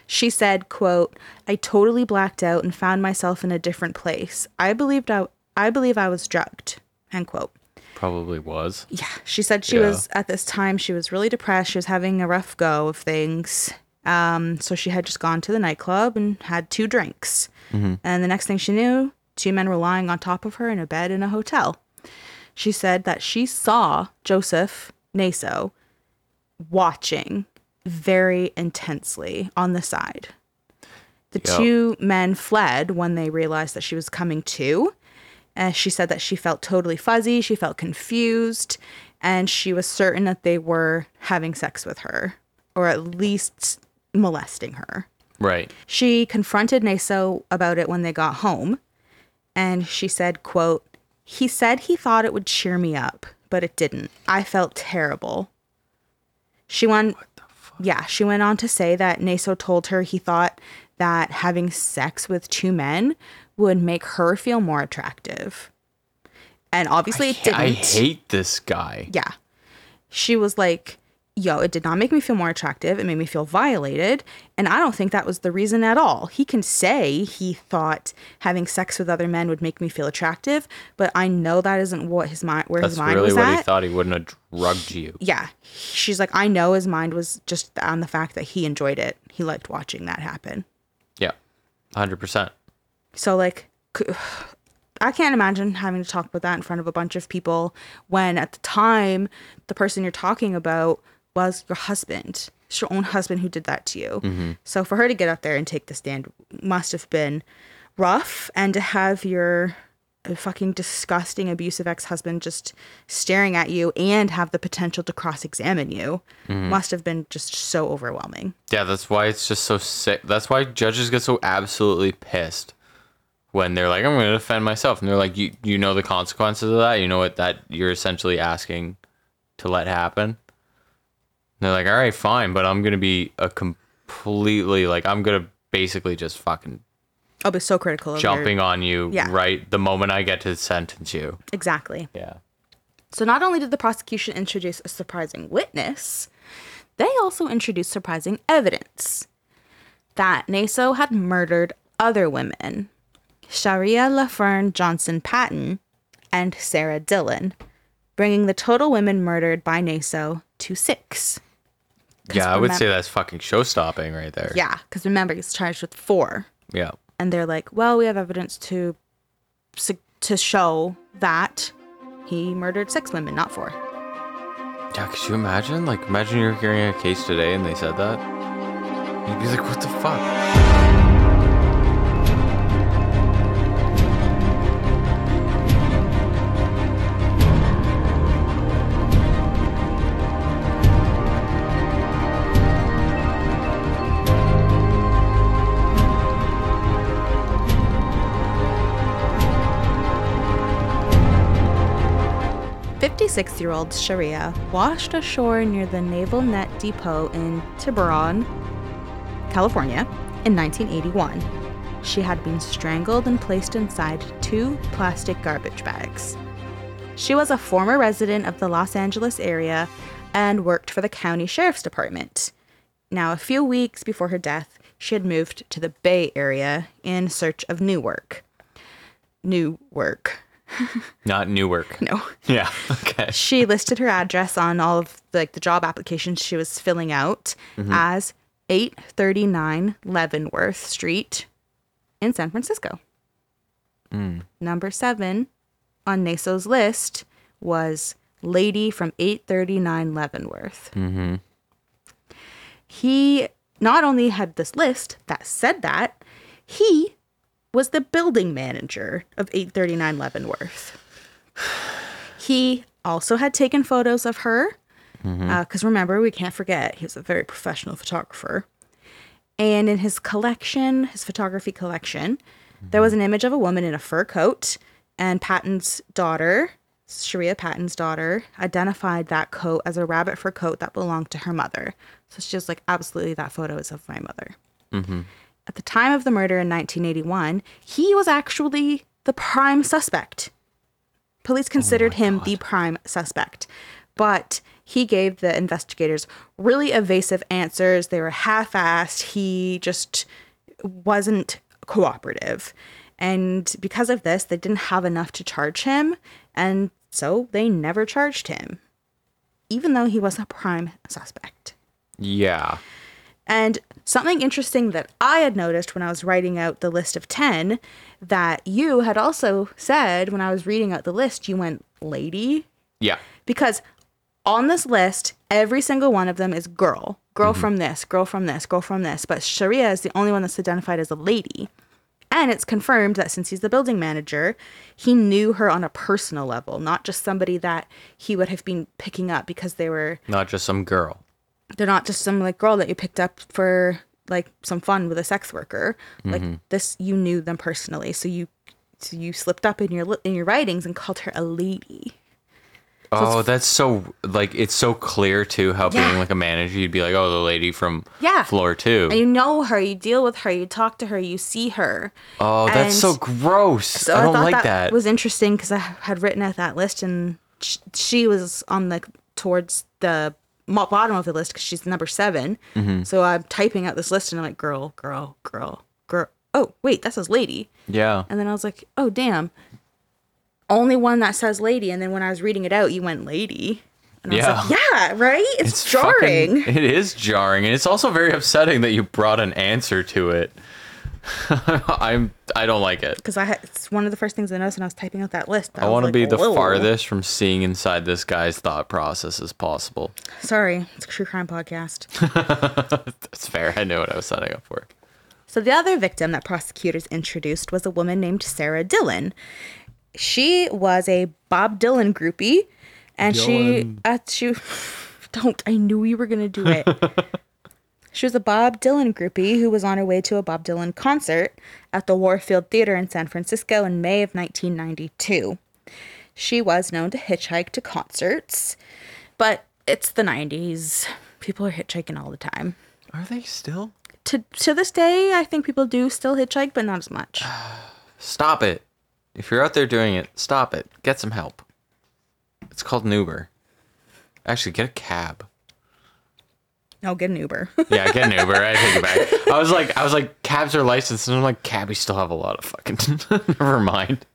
She said, quote, I totally blacked out and found myself in a different place. I believed I, I believe I was drugged, end quote. Probably was. Yeah, she said she Yeah. was at this time she was really depressed. She was having a rough go of things. Um, so she had just gone to the nightclub and had two drinks. And the next thing she knew, two men were lying on top of her in a bed in a hotel. She said that she saw Joseph Naso watching very intensely on the side. The Yep. two men fled when they realized that she was coming to. Uh, she said that she felt totally fuzzy, she felt confused, and she was certain that they were having sex with her, or at least molesting her. Right. She confronted Naso about it when they got home, and she said, quote, He said he thought it would cheer me up, but it didn't. I felt terrible. She went Yeah, she went on to say that Naso told her he thought that having sex with two men would make her feel more attractive. And obviously it didn't. I hate this guy. Yeah. She was like, yo, it did not make me feel more attractive. It made me feel violated. And I don't think that was the reason at all. He can say he thought having sex with other men would make me feel attractive, but I know that isn't what his mind, where That's his mind really was what at. he thought. He wouldn't have drugged you. Yeah. She's like, I know his mind was just on the fact that he enjoyed it. He liked watching that happen. Yeah. 100%. So like I can't imagine having to talk about that in front of a bunch of people when at the time the person you're talking about was your husband. It's your own husband who did that to you. So for her to get up there and take the stand must have been rough and to have your uh, fucking disgusting abusive ex-husband just staring at you and have the potential to cross-examine you must have been just so overwhelming. Yeah, that's why it's just so sick. That's why judges get so absolutely pissed when they're like, "I'm going to defend myself," and they're like, "You you know the consequences of that. You know what that you're essentially asking to let happen." They're like, "All right, fine, but I'm going to be a completely like I'm going to basically just fucking oh, I'll be so critical of your- jumping on you Yeah. right the moment I get to sentence you." Exactly. Yeah. So not only did the prosecution introduce a surprising witness, they also introduced surprising evidence that Naso had murdered other women, Sharia LaFern Johnson Patton and Sarah Dylan, bringing the total women murdered by Naso to six. Yeah, I would say that's fucking show stopping right there. Yeah, because remember he's charged with four, Yeah. and they're like, "Well, we have evidence to to show that he murdered six women, not four. Yeah, could you imagine? Like, imagine you're hearing a case today and they said that. You'd be like, what the fuck? 56 year old Sharia washed ashore near the Naval Net Depot in Tiburon, California, in 1981. She had been strangled and placed inside two plastic garbage bags. She was a former resident of the Los Angeles area and worked for the county sheriff's department. Now, a few weeks before her death, she had moved to the Bay Area in search of new work. New work. Not Newark. No. Yeah. Okay. she listed her address on all of like the job applications she was filling out mm-hmm. as 839 Leavenworth Street in San Francisco. Mm. Number seven on Naso's list was Lady from 839 Leavenworth. Mm-hmm. He not only had this list that said that, he was the building manager of 839 Leavenworth. He also had taken photos of her, mm-hmm. uh, because remember, we can't forget, he was a very professional photographer. And in his collection, his photography collection, there was an mm-hmm. image of a woman in a fur coat, and Patton's daughter, Sharia Patton's daughter, identified that coat as a rabbit fur coat that belonged to her mother. So she's just like, absolutely, that photo is of my mother. Mm-hmm. At the time of the murder in 1981, he was actually the prime suspect. Police oh considered him the prime suspect. but he gave the investigators really evasive answers. They were half assed. He just wasn't cooperative. And because of this, they didn't have enough to charge him. And so they never charged him, even though he was a prime suspect. Yeah. And something interesting that I had noticed when I was writing out the list of 10 that you had also said when I was reading out the list, you went lady. Yeah. Because on this list, every single one of them is girl. Girl mm-hmm. from this, girl from this, girl from this. But Sharia is the only one that's identified as a lady. And it's confirmed that since he's the building manager, he knew her on a personal level, not just somebody that he would have been picking up because they were Not just some girl. They're not just some like girl that you picked up for like some fun with a sex worker. Like mm-hmm. this, you knew them personally, so you so you slipped up in your in your writings and called her a lady. Oh, that's so like it's so clear too how Yeah. being like a manager you'd be like, oh, the lady from Yeah. floor two. And you know her, you deal with her, you talk to her, you see her. oh, that's and so gross. So I don't thought like that, that. was interesting because I had written out that list, and sh- she was on the towards the bottom of the list because she's number 7 Mm-hmm. So I'm typing out this list, and I'm like, girl, girl, girl, girl. Oh wait, that says lady. yeah. And then I was like, oh, damn. Only one that says lady. And then when I was reading it out, you went lady. And I Yeah. was like, yeah, right? It's, fucking- jarring. it is jarring, and it's also very upsetting that you brought an answer to it. I'm. I don't like it. Because I had, it's one of the first things I noticed when I was typing out that list. I want to was be the "Whoa." farthest from seeing inside this guy's thought process as possible. Sorry, it's a true crime podcast. That's fair. I knew what I was setting up for. so the other victim that prosecutors introduced was a woman named Sarah Dylan. She was a Bob Dylan groupie, and she, uh, she, don't. I knew you were gonna do it. She was a Bob Dylan groupie who was on her way to a Bob Dylan concert at the Warfield Theater in San Francisco in May of 1992. She was known to hitchhike to concerts, but it's the 90s. People are hitchhiking all the time. Are they still? To, to this day, I think people do still hitchhike, but not as much. Stop it. If you're out there doing it, stop it. Get some help. It's called an Uber. Actually, get a cab. No, get an Uber. Yeah, get an Uber. I take it back. I was like, I was like, cabs are licensed, and I'm like, cabbies still have a lot of fucking. Never mind.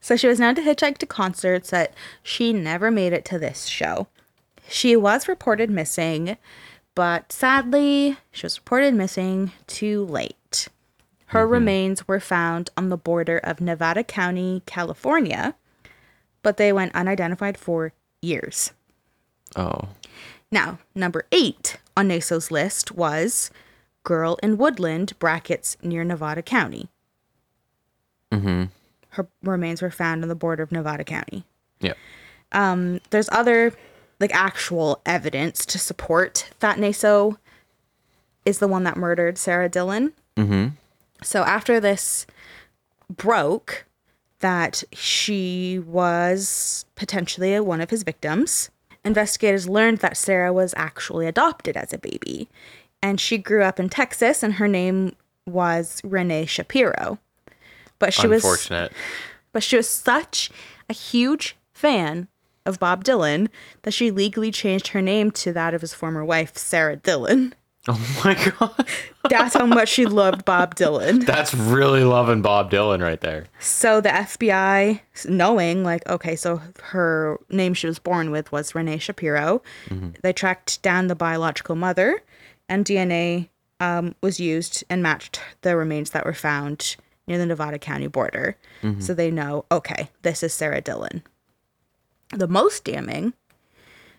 So she was known to hitchhike to concerts that she never made it to this show. She was reported missing, but sadly, she was reported missing too late. Her mm-hmm. remains were found on the border of Nevada County, California, but they went unidentified for years. Oh, Now, number eight on Naso's list was Girl in Woodland, brackets, near Nevada County. Mm-hmm. Her remains were found on the border of Nevada County. yeah. Um, There's other, like, actual evidence to support that NASO is the one that murdered Sarah Dylan. Mm-hmm. So after this broke, that she was potentially one of his victims. Investigators learned that Sarah was actually adopted as a baby, and she grew up in Texas, and her name was Renee Shapiro. But she was Unfortunate. but she was such a huge fan of Bob Dylan that she legally changed her name to that of his former wife, Sarah Dylan. Oh my god. That's how much she loved Bob Dylan. That's really loving Bob Dylan right there. So the FBI, knowing like, okay, so her name she was born with was Renee Shapiro, they tracked down the biological mother, and DNA um, was used and matched the remains that were found near the Nevada County border. So they know, okay, this is Sarah Dylan. The most damning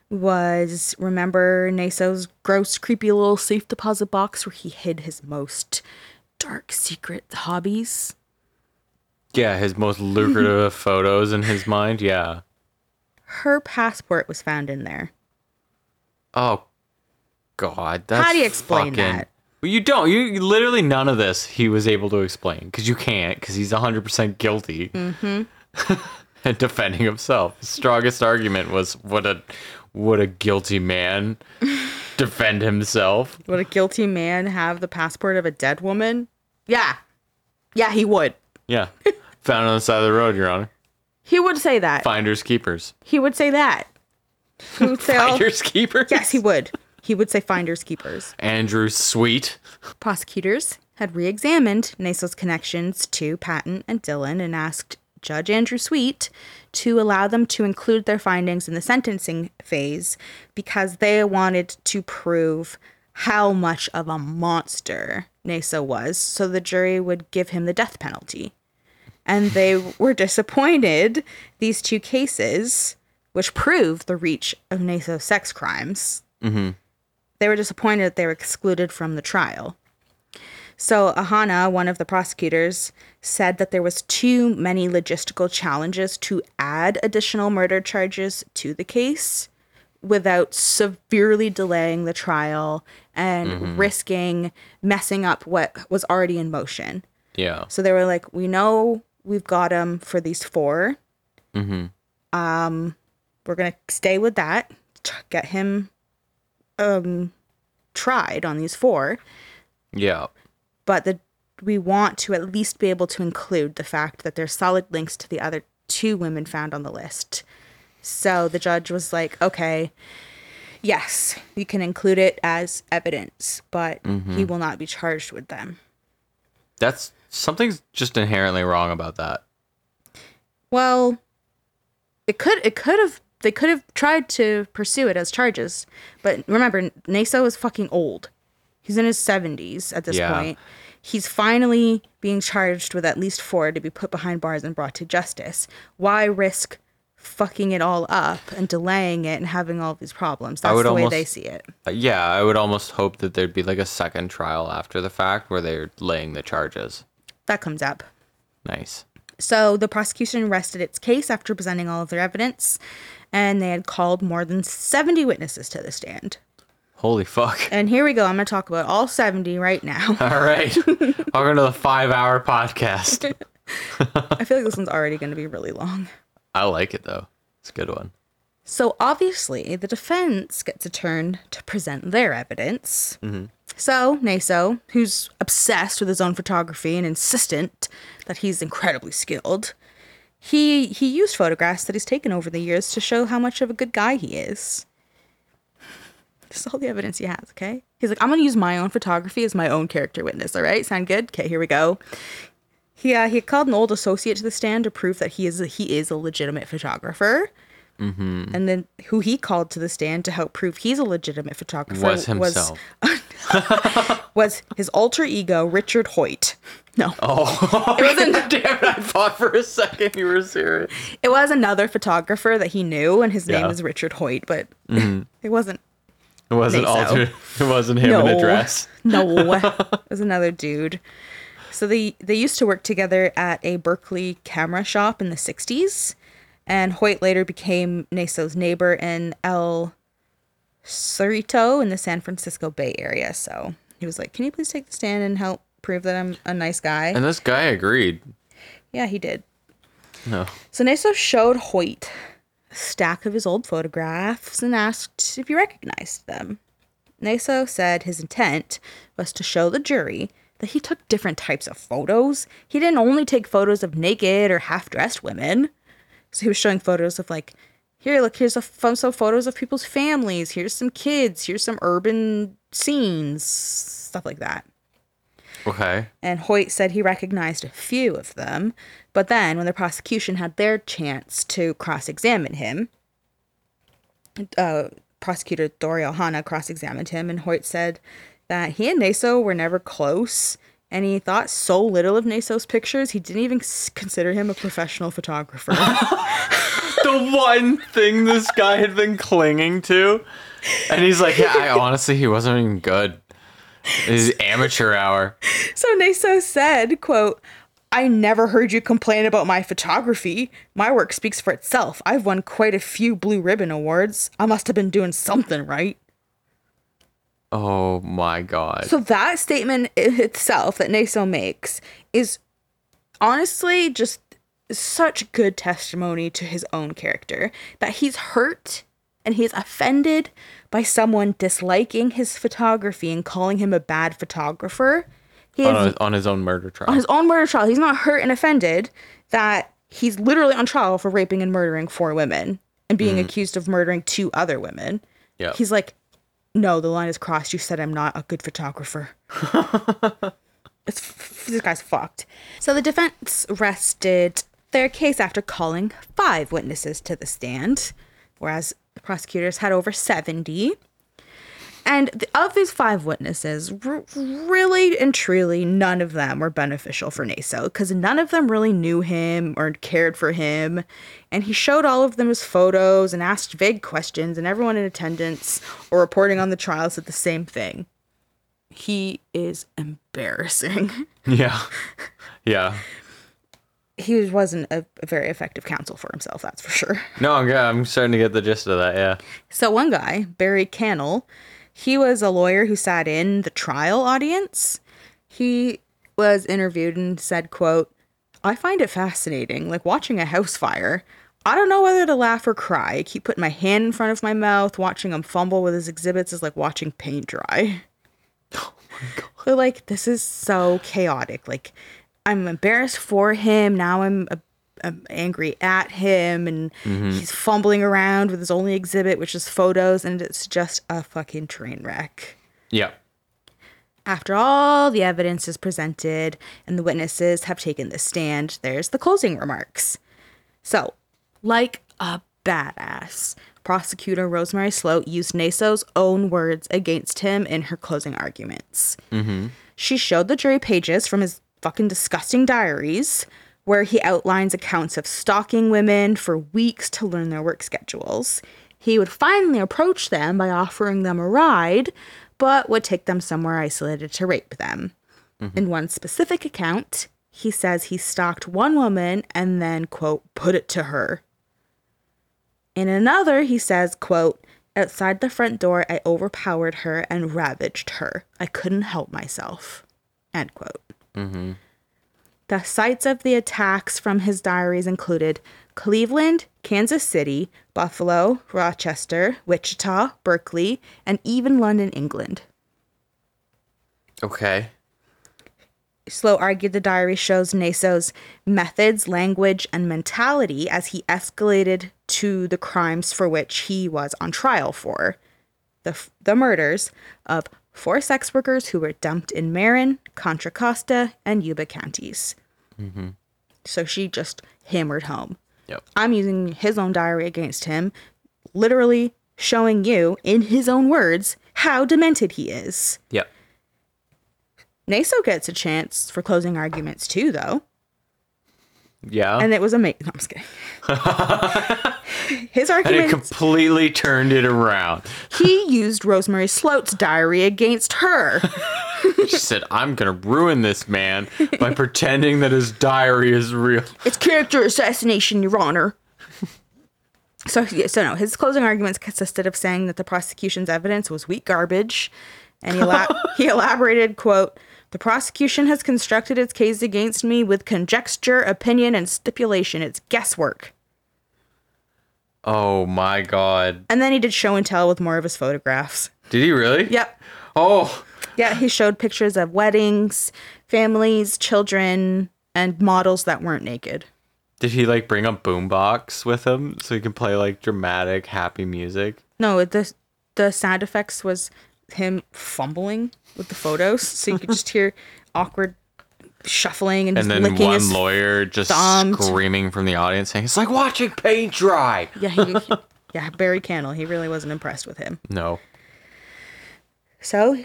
was remember Naso's gross, creepy little safe deposit box where he hid his most dark secret hobbies. Yeah, his most lucrative photos in his mind. Yeah. her passport was found in there. Oh God, that's How do you explain fucking- that? Well, you don't. You, literally none of this he was able to explain because you can't because he's hundred percent guilty. Mm-hmm. and defending himself, his strongest argument was what a what a guilty man defend himself. Would a guilty man have the passport of a dead woman? Yeah. Yeah, he would. Yeah, found on the side of the road, Your Honor. He would say that. Finders keepers. He would say that. He would say, oh, Finders keepers. yes, he would. He would say finders keepers. Andrew Sweet. Prosecutors had re examined Naso's connections to Patton and Dylan and asked Judge Andrew Sweet to allow them to include their findings in the sentencing phase because they wanted to prove how much of a monster Naso was so the jury would give him the death penalty. And they were disappointed. These two cases, which prove the reach of Naso's sex crimes, mm-hmm. they were disappointed that they were excluded from the trial. So Ahana, one of the prosecutors, said that there was too many logistical challenges to add additional murder charges to the case without severely delaying the trial and risking messing up what was already in motion. Yeah. So they were like, "We know we've got him for these 4 Um, we're gonna stay with that. Get him, um, tried on these four, Yeah. But the we want to at least be able to include the fact that there's solid links to the other two women found on the list. So the judge was like, "Okay, yes, you can include it as evidence, but he mm-hmm. will not be charged with them." That's something's just inherently wrong about that. Well, it could it could have they could have tried to pursue it as charges, but remember, Naso is fucking old. He's in his seventies at this Yeah. point. He's finally being charged with at least four to be put behind bars and brought to justice. Why risk fucking it all up and delaying it and having all these problems? That's the way they see it. Uh, Yeah, I would almost hope that there'd be like a second trial after the fact where they're laying the charges. That comes up. Nice. So the prosecution rested its case after presenting all of their evidence, and they had called more than 70 witnesses to the stand. Holy fuck. And here we go. I'm going to talk about all 70 right now. All right. Welcome to the five hour podcast. I feel like this one's already going to be really long. I like it though. It's a good one. So obviously, the defense gets a turn to present their evidence. Mm-hmm. So Naso, who's obsessed with his own photography and insistent that he's incredibly skilled, he he used photographs that he's taken over the years to show how much of a good guy he is. This is all the evidence he has. Okay, he's like, I'm gonna use my own photography as my own character witness. All right, sound good? Okay, here we go. He uh, he called an old associate to the stand to prove that he is a, he is a legitimate photographer. And then who he called to the stand to help prove he's a legitimate photographer Was himself. was his alter ego Richard Hoyt. No, Oh, it wasn't. damn it. I thought for a second you were serious. It was another photographer that he knew, and his name is Richard Hoyt. But it wasn't. It wasn't Think so. It wasn't him in a dress. No, it was another dude. So they they used to work together at a Berkeley camera shop in the '60s, and Hoyt later became Naso's neighbor in El Cerrito in the San Francisco Bay Area. So he was like, "Can you please take the stand and help prove that I'm a nice guy?" And this guy agreed. yeah, he did. No. So Naso showed Hoyt stack of his old photographs and asked if he recognized them. Naso said his intent was to show the jury that he took different types of photos. He didn't only take photos of naked or half dressed women. So he was showing photos of like, here, look, here's a some photos of people's families. Here's some kids. Here's some urban scenes, stuff like that Okay. and Hoyt said he recognized a few of them. But then, when the prosecution had their chance to cross examine him, uh, prosecutor Dori Ahana cross examined him, and Hoyt said that he and Naso were never close. And he thought so little of Naso's pictures, he didn't even consider him a professional photographer. the one thing this guy had been clinging to. And he's like, yeah, I honestly, he wasn't even good. His amateur hour. So Naso said, quote, I never heard you complain about my photography. My work speaks for itself. I've won quite a few blue ribbon awards. I must have been doing something right. Oh my god. So that statement itself that Naso makes is honestly just such good testimony to his own character that he's hurt and he's offended by someone disliking his photography and calling him a bad photographer. He on, has a- on his own murder trial. on his own murder trial. He's not hurt and offended that he's literally on trial for raping and murdering four women. and being mm-hmm. accused of murdering two other women. Yeah. He's like, no, the line is crossed. You said I'm not a good photographer. it's, this guy's fucked. So the defense rested their case after calling five witnesses to the stand, whereas the prosecutors had over 70. And th- of these five witnesses, r- really and truly, none of them were beneficial for Naso because none of them really knew him or cared for him. And he showed all of them his photos and asked vague questions, and everyone in attendance or reporting on the trial said the same thing. He is embarrassing. Yeah. Yeah. he wasn't a, a very effective counsel for himself, that's for sure. No, I'm yeah, I'm starting to get the gist of that. Yeah. So one guy, Barry Cannell, he was a lawyer who sat in the trial audience. He was interviewed and said, quote, I find it fascinating, like watching a house fire. I don't know whether to laugh or cry. I keep putting my hand in front of my mouth. Watching him fumble with his exhibits is like watching paint dry. Oh They're like, this is so chaotic. Like, I'm embarrassed for him. Now I'm, I'm angry at him, and mm-hmm. he's fumbling around with his only exhibit, which is photos, and it's just a fucking train wreck. Yeah. After all the evidence is presented and the witnesses have taken the stand, there's the closing remarks. So, like a badass, prosecutor Rosemary Slote used Naso's own words against him in her closing arguments. Mm-hmm. She showed the jury pages from his fucking disgusting diaries where he outlines accounts of stalking women for weeks to learn their work schedules. He would finally approach them by offering them a ride, but would take them somewhere isolated to rape them. Mm-hmm. In one specific account, he says he stalked one woman and then, quote, put it to her. In another, he says, quote, outside the front door, I overpowered her and ravaged her. I couldn't help myself, end quote. Mm-hmm. The sites of the attacks from his diaries included Cleveland, Kansas City, Buffalo, Rochester, Wichita, Berkeley, and even London, England. Okay. Slote argued the diary shows Naso's methods, language, and mentality as he escalated to the crimes for which he was on trial for the, the murders of four sex workers who were dumped in Marin, Contra Costa, and Yuba counties. Mm-hmm. So she just hammered home. Yep. I'm using his own diary against him, literally showing you, in his own words, how demented he is. Yep. Naso gets a chance for closing arguments too, though. Yeah. And it was amazing. No, I'm just kidding. His and it argument, completely turned it around. he used Rosemary Slote's diary against her. She said, I'm going to ruin this man by pretending that his diary is real. it's character assassination, Your Honor. So, so no, his closing arguments consisted of saying that the prosecution's evidence was weak garbage, and he, elab- he elaborated, "quote The prosecution has constructed its case against me with conjecture, opinion, and stipulation. It's guesswork." Oh my God. And then he did show and tell with more of his photographs. Did he really? Yep. Oh, Yeah, he showed pictures of weddings, families, children, and models that weren't naked. did he like bring a boombox with him so he can play like dramatic, happy music? No, the the sound effects was him fumbling with the photos, so you could just hear awkward shuffling and, And then licking one his. lawyer just thumb. screaming from the audience saying, It's like watching paint dry. Yeah, he, he- yeah, Barry Cannell. He really wasn't impressed with him. No. So,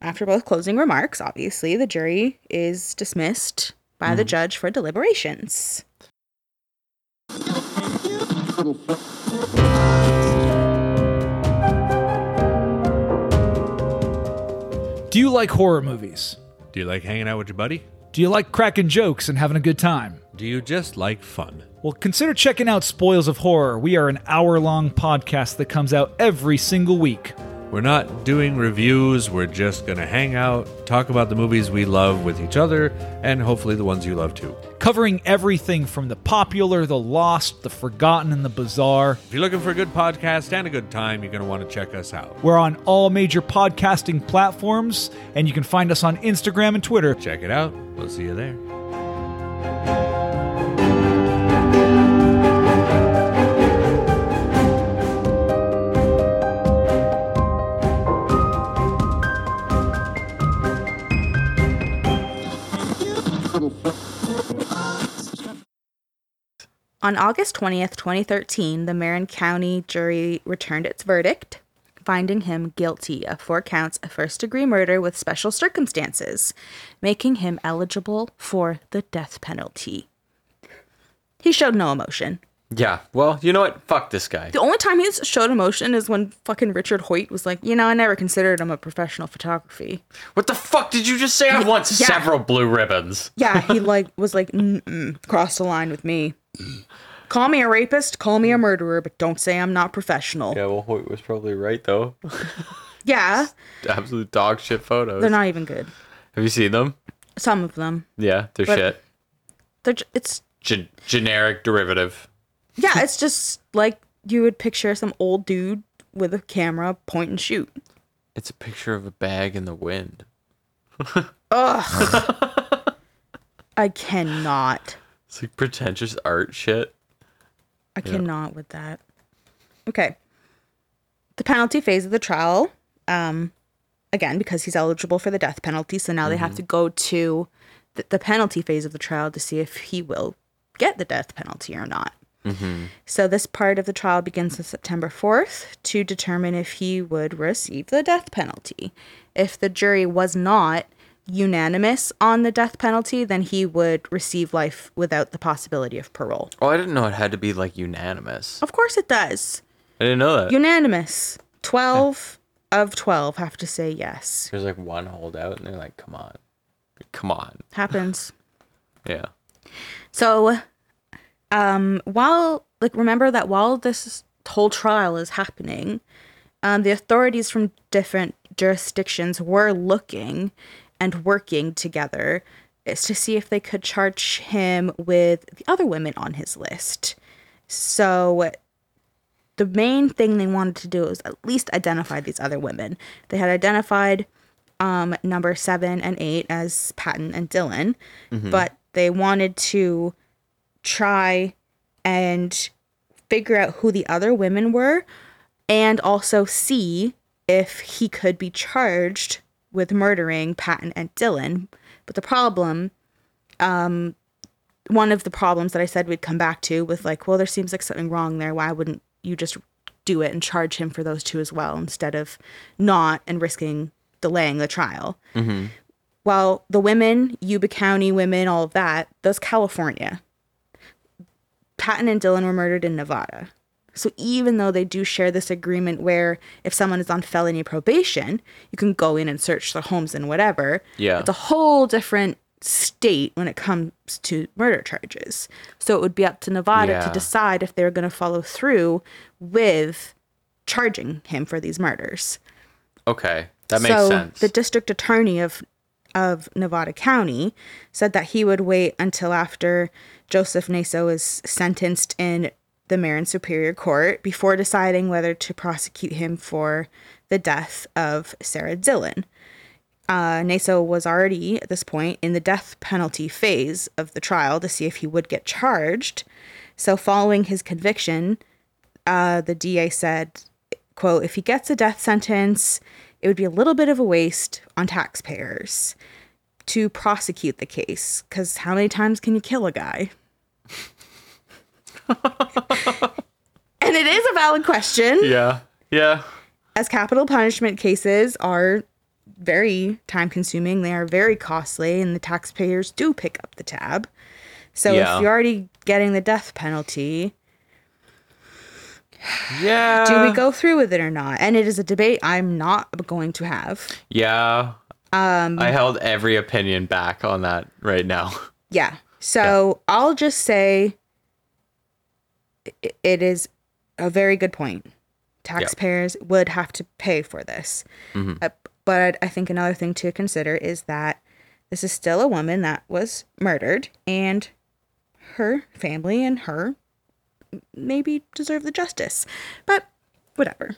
after both closing remarks, obviously the jury is dismissed by the mm. judge for deliberations. Do you like horror movies? Do you like hanging out with your buddy? Do you like cracking jokes and having a good time? Do you just like fun? Well, consider checking out Spoils of Horror. We are an hour long podcast that comes out every single week. We're not doing reviews, we're just gonna hang out, talk about the movies we love with each other, and hopefully the ones you love too. Covering everything from the popular, the lost, the forgotten, and the bizarre. If you're looking for a good podcast and a good time, you're gonna wanna check us out. We're on all major podcasting platforms, and you can find us on Instagram and Twitter. Check it out. We'll see you there. On August 20th, 2013, the Marin County jury returned its verdict, finding him guilty of four counts of first degree murder with special circumstances, making him eligible for the death penalty. He showed no emotion. Yeah. Well, you know what? Fuck this guy. The only time he's showed emotion is when fucking Richard Hoyt was like, you know, I never considered him a professional photography. What the fuck did you just say? I want Yeah. several blue ribbons. Yeah, he like was like, Mm-mm, cross the line with me. Call me a rapist, call me a murderer, but don't say I'm not professional. Yeah, well, Hoyt was probably right though. Yeah, Absolute dog shit photos. they're not even good. Have you seen them? Some of them, Yeah, they're But- shit. they're j- it's Gen- generic derivative. Yeah, it's just like you would picture some old dude with a camera, point and shoot. It's a picture of a bag in the wind. Ugh. I cannot. It's like pretentious art shit. I cannot with that. Okay. The penalty phase of the trial, um, again, because he's eligible for the death penalty, so now they have to go to the, the penalty phase of the trial to see if he will get the death penalty or not. Mm-hmm. So this part of the trial begins on September 4th to determine if he would receive the death penalty. If the jury was not unanimous on the death penalty, then he would receive life without the possibility of parole. Oh, I didn't know it had to be like unanimous. Of course it does. I didn't know that. Unanimous. 12 of 12 have to say yes. There's like one holdout, and they're like, "Come on, come on." Happens. Yeah. So, um, while, like, remember that while this whole trial is happening, um, the authorities from different jurisdictions were looking and working together is to see if they could charge him with the other women on his list. So, the main thing they wanted to do was at least identify these other women. They had identified um, number seven and eight as Patton and Dylan, but they wanted to try and figure out who the other women were and also see if he could be charged with murdering Patton and Dylan. But the problem, um, one of the problems that I said we'd come back to with like, well, there seems like something wrong there. Why wouldn't you just do it and charge him for those two as well instead of not and risking delaying the trial? Well, the women, Yuba County women, all of that, those California. Patton and Dylan were murdered in Nevada. So even though they do share this agreement where if someone is on felony probation, you can go in and search their homes and whatever. Yeah. It's a whole different state when it comes to murder charges. So it would be up to Nevada to decide if they're going to follow through with charging him for these murders Okay, that makes so sense. the district attorney of of Nevada County said that he would wait until after Joseph Naso is sentenced in the Marin Superior Court before deciding whether to prosecute him for the death of Sarah Dylan. Uh, Naso was already at this point in the death penalty phase of the trial to see if he would get charged. So, following his conviction, uh, the DA said, quote, if he gets a death sentence, it would be a little bit of a waste on taxpayers to prosecute the case. Because how many times can you kill a guy? and it is a valid question, yeah, yeah. as capital punishment cases are very time consuming, they are very costly, and the taxpayers do pick up the tab. So Yeah. if you're already getting the death penalty, Yeah. do we go through with it or not? And it is a debate I'm not going to have. Yeah. Um, I held every opinion back on that right now. Yeah. So I'll just say it is a very good point. Taxpayers would have to pay for this. Uh, but I think another thing to consider is that this is still a woman that was murdered and her family and her maybe deserve the justice. But whatever.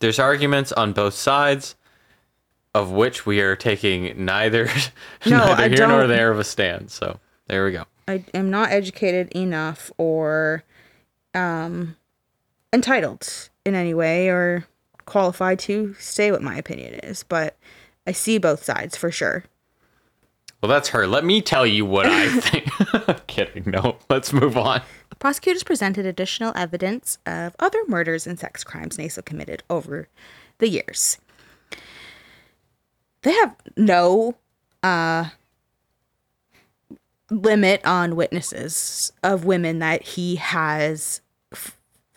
There's arguments on both sides, of which we are taking neither, No, neither I here nor don't- there of a stand. So there we go. I am not educated enough or um, entitled in any way or qualified to say what my opinion is, but I see both sides for sure. Well, that's her. Let me tell you what I think. Kidding. No, let's move on. Prosecutors presented additional evidence of other murders and sex crimes Naso committed over the years. They have no uh, limit on witnesses of women that he has f-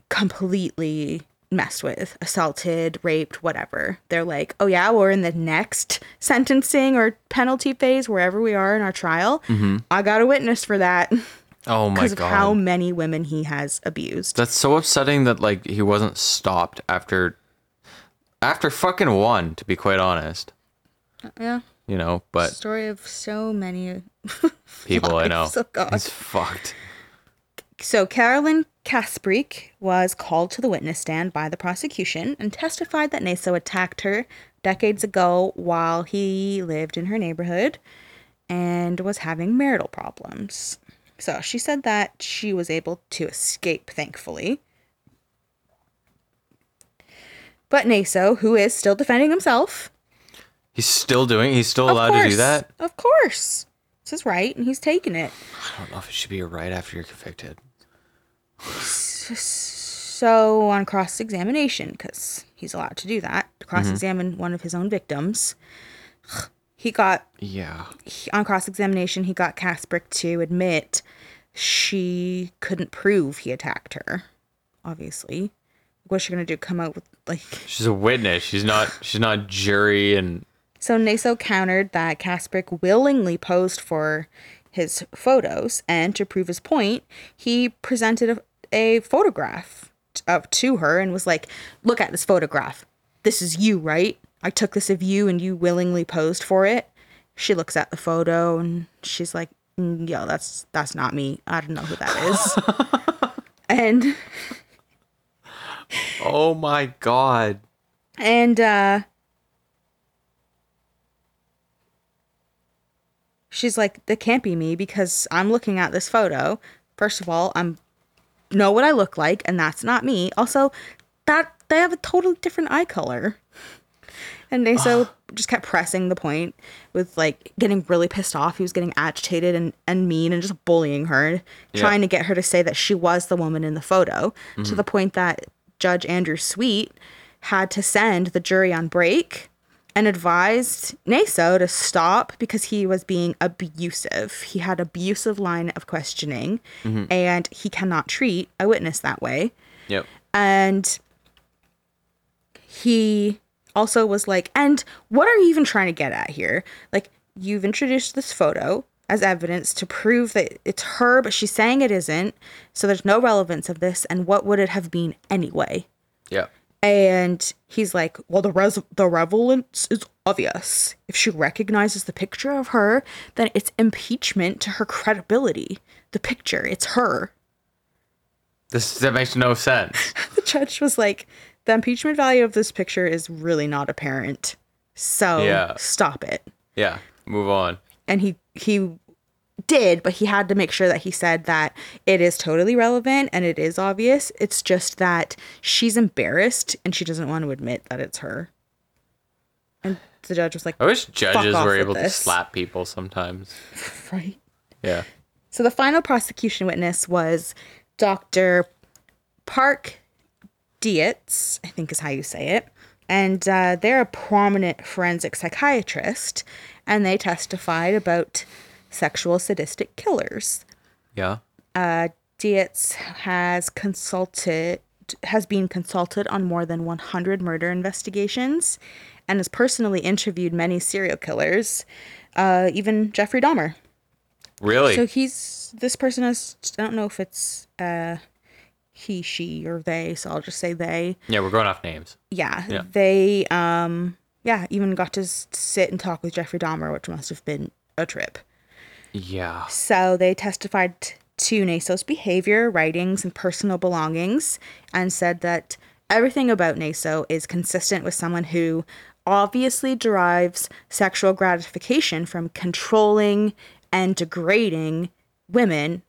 completely messed with, assaulted, raped, whatever. They're like, oh yeah, we're in the next sentencing or penalty phase, wherever we are in our trial. Mm-hmm. I got a witness for that Oh my because of god. how many women he has abused. That's so upsetting that like he wasn't stopped after after fucking one, to be quite honest. Uh, yeah. You know, but Story of so many people I know. oh God. It's fucked. So Carolyn Kasprick was called to the witness stand by the prosecution and testified that Naso attacked her decades ago while he lived in her neighborhood and was having marital problems. So she said that she was able to escape, thankfully. But Naso, who is still defending himself, He's still doing he's still allowed to do that? Of course. It's his right, and he's taking it. I don't know if it should be a right after you're convicted. So on cross examination, because he's allowed to do that, to mm-hmm. cross examine one of his own victims, he got Yeah. he- on cross examination he got Kasprick to admit she couldn't prove he attacked her. Obviously, what's she gonna do? Come out with like She's a witness. She's not she's not jury and So Naso countered that Kasprick willingly posed for his photos, and to prove his point, he presented a, a photograph of to her and was like, "Look at this photograph. This is you, right? I took this of you, and you willingly posed for it." She looks at the photo and she's like, "Mm, "Yo, that's that's not me. I don't know who that is." and Oh my god. And uh she's like, that can't be me because I'm looking at this photo. First of all, I'm know what I look like, and that's not me. Also, that they have a totally different eye color. And Naso just kept pressing the point with like getting really pissed off. He was getting agitated and, and mean and just bullying her, trying to get her to say that she was the woman in the photo, to mm-hmm. the point that Judge Andrew Sweet had to send the jury on break and advised Naso to stop because he was being abusive. He had abusive line of questioning mm-hmm. and he cannot treat a witness that way. Yep. And he also was like, and what are you even trying to get at here? Like, you've introduced this photo as evidence to prove that it's her, but she's saying it isn't. So there's no relevance of this. And what would it have been anyway? Yep. And he's like, well, the res- the relevance is obvious. If she recognizes the picture of her, then it's impeachment to her credibility. The picture, it's her. This that makes no sense. the judge was like, the impeachment value of this picture is really not apparent. So Yeah. stop it. Yeah. Move on. And he he did, but he had to make sure that he said that it is totally relevant and it is obvious. It's just that she's embarrassed and she doesn't want to admit that it's her. And the judge was like, I wish judges were able to slap people sometimes. right. Yeah. So the final prosecution witness was Dr. Park Dietz, I think is how you say it. And uh, they're a prominent forensic psychiatrist, and they testified about sexual sadistic killers. Yeah. Uh, Dietz has consulted, has been consulted on more than 100 murder investigations, and has personally interviewed many serial killers, uh, even Jeffrey Dahmer. Really? So he's this person is I don't know if it's uh he, she, or they, so I'll just say they. yeah, we're going off names. Yeah. Yeah. They um yeah, even got to sit and talk with Jeffrey Dahmer, which must have been a trip. Yeah. So they testified t- to Naso's behavior, writings, and personal belongings, and said that everything about Naso is consistent with someone who obviously derives sexual gratification from controlling and degrading women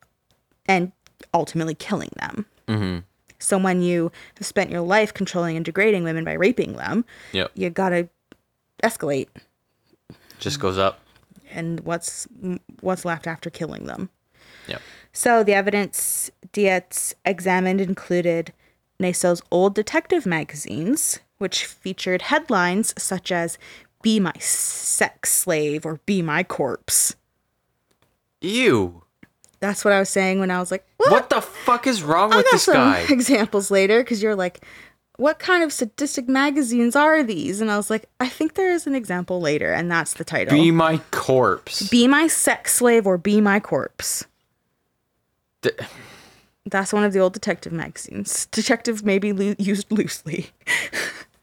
and ultimately killing them. Mm-hmm. So when you have spent your life controlling and degrading women by raping them, Yep. you gotta escalate. Just goes up. And what's what's left after killing them. Yep. So the evidence Dietz examined included Naso's old detective magazines, which featured headlines such as "Be my sex slave" or "Be my corpse." Ew. That's what I was saying when I was like, "What?" What the fuck is wrong I with this guy? examples later because you're like, "What kind of sadistic magazines are these?" And I was like, "I think there is an example later, and that's the title." Be my corpse. Be my sex slave or be my corpse. D- That's one of the old detective magazines. Detective may be used loosely.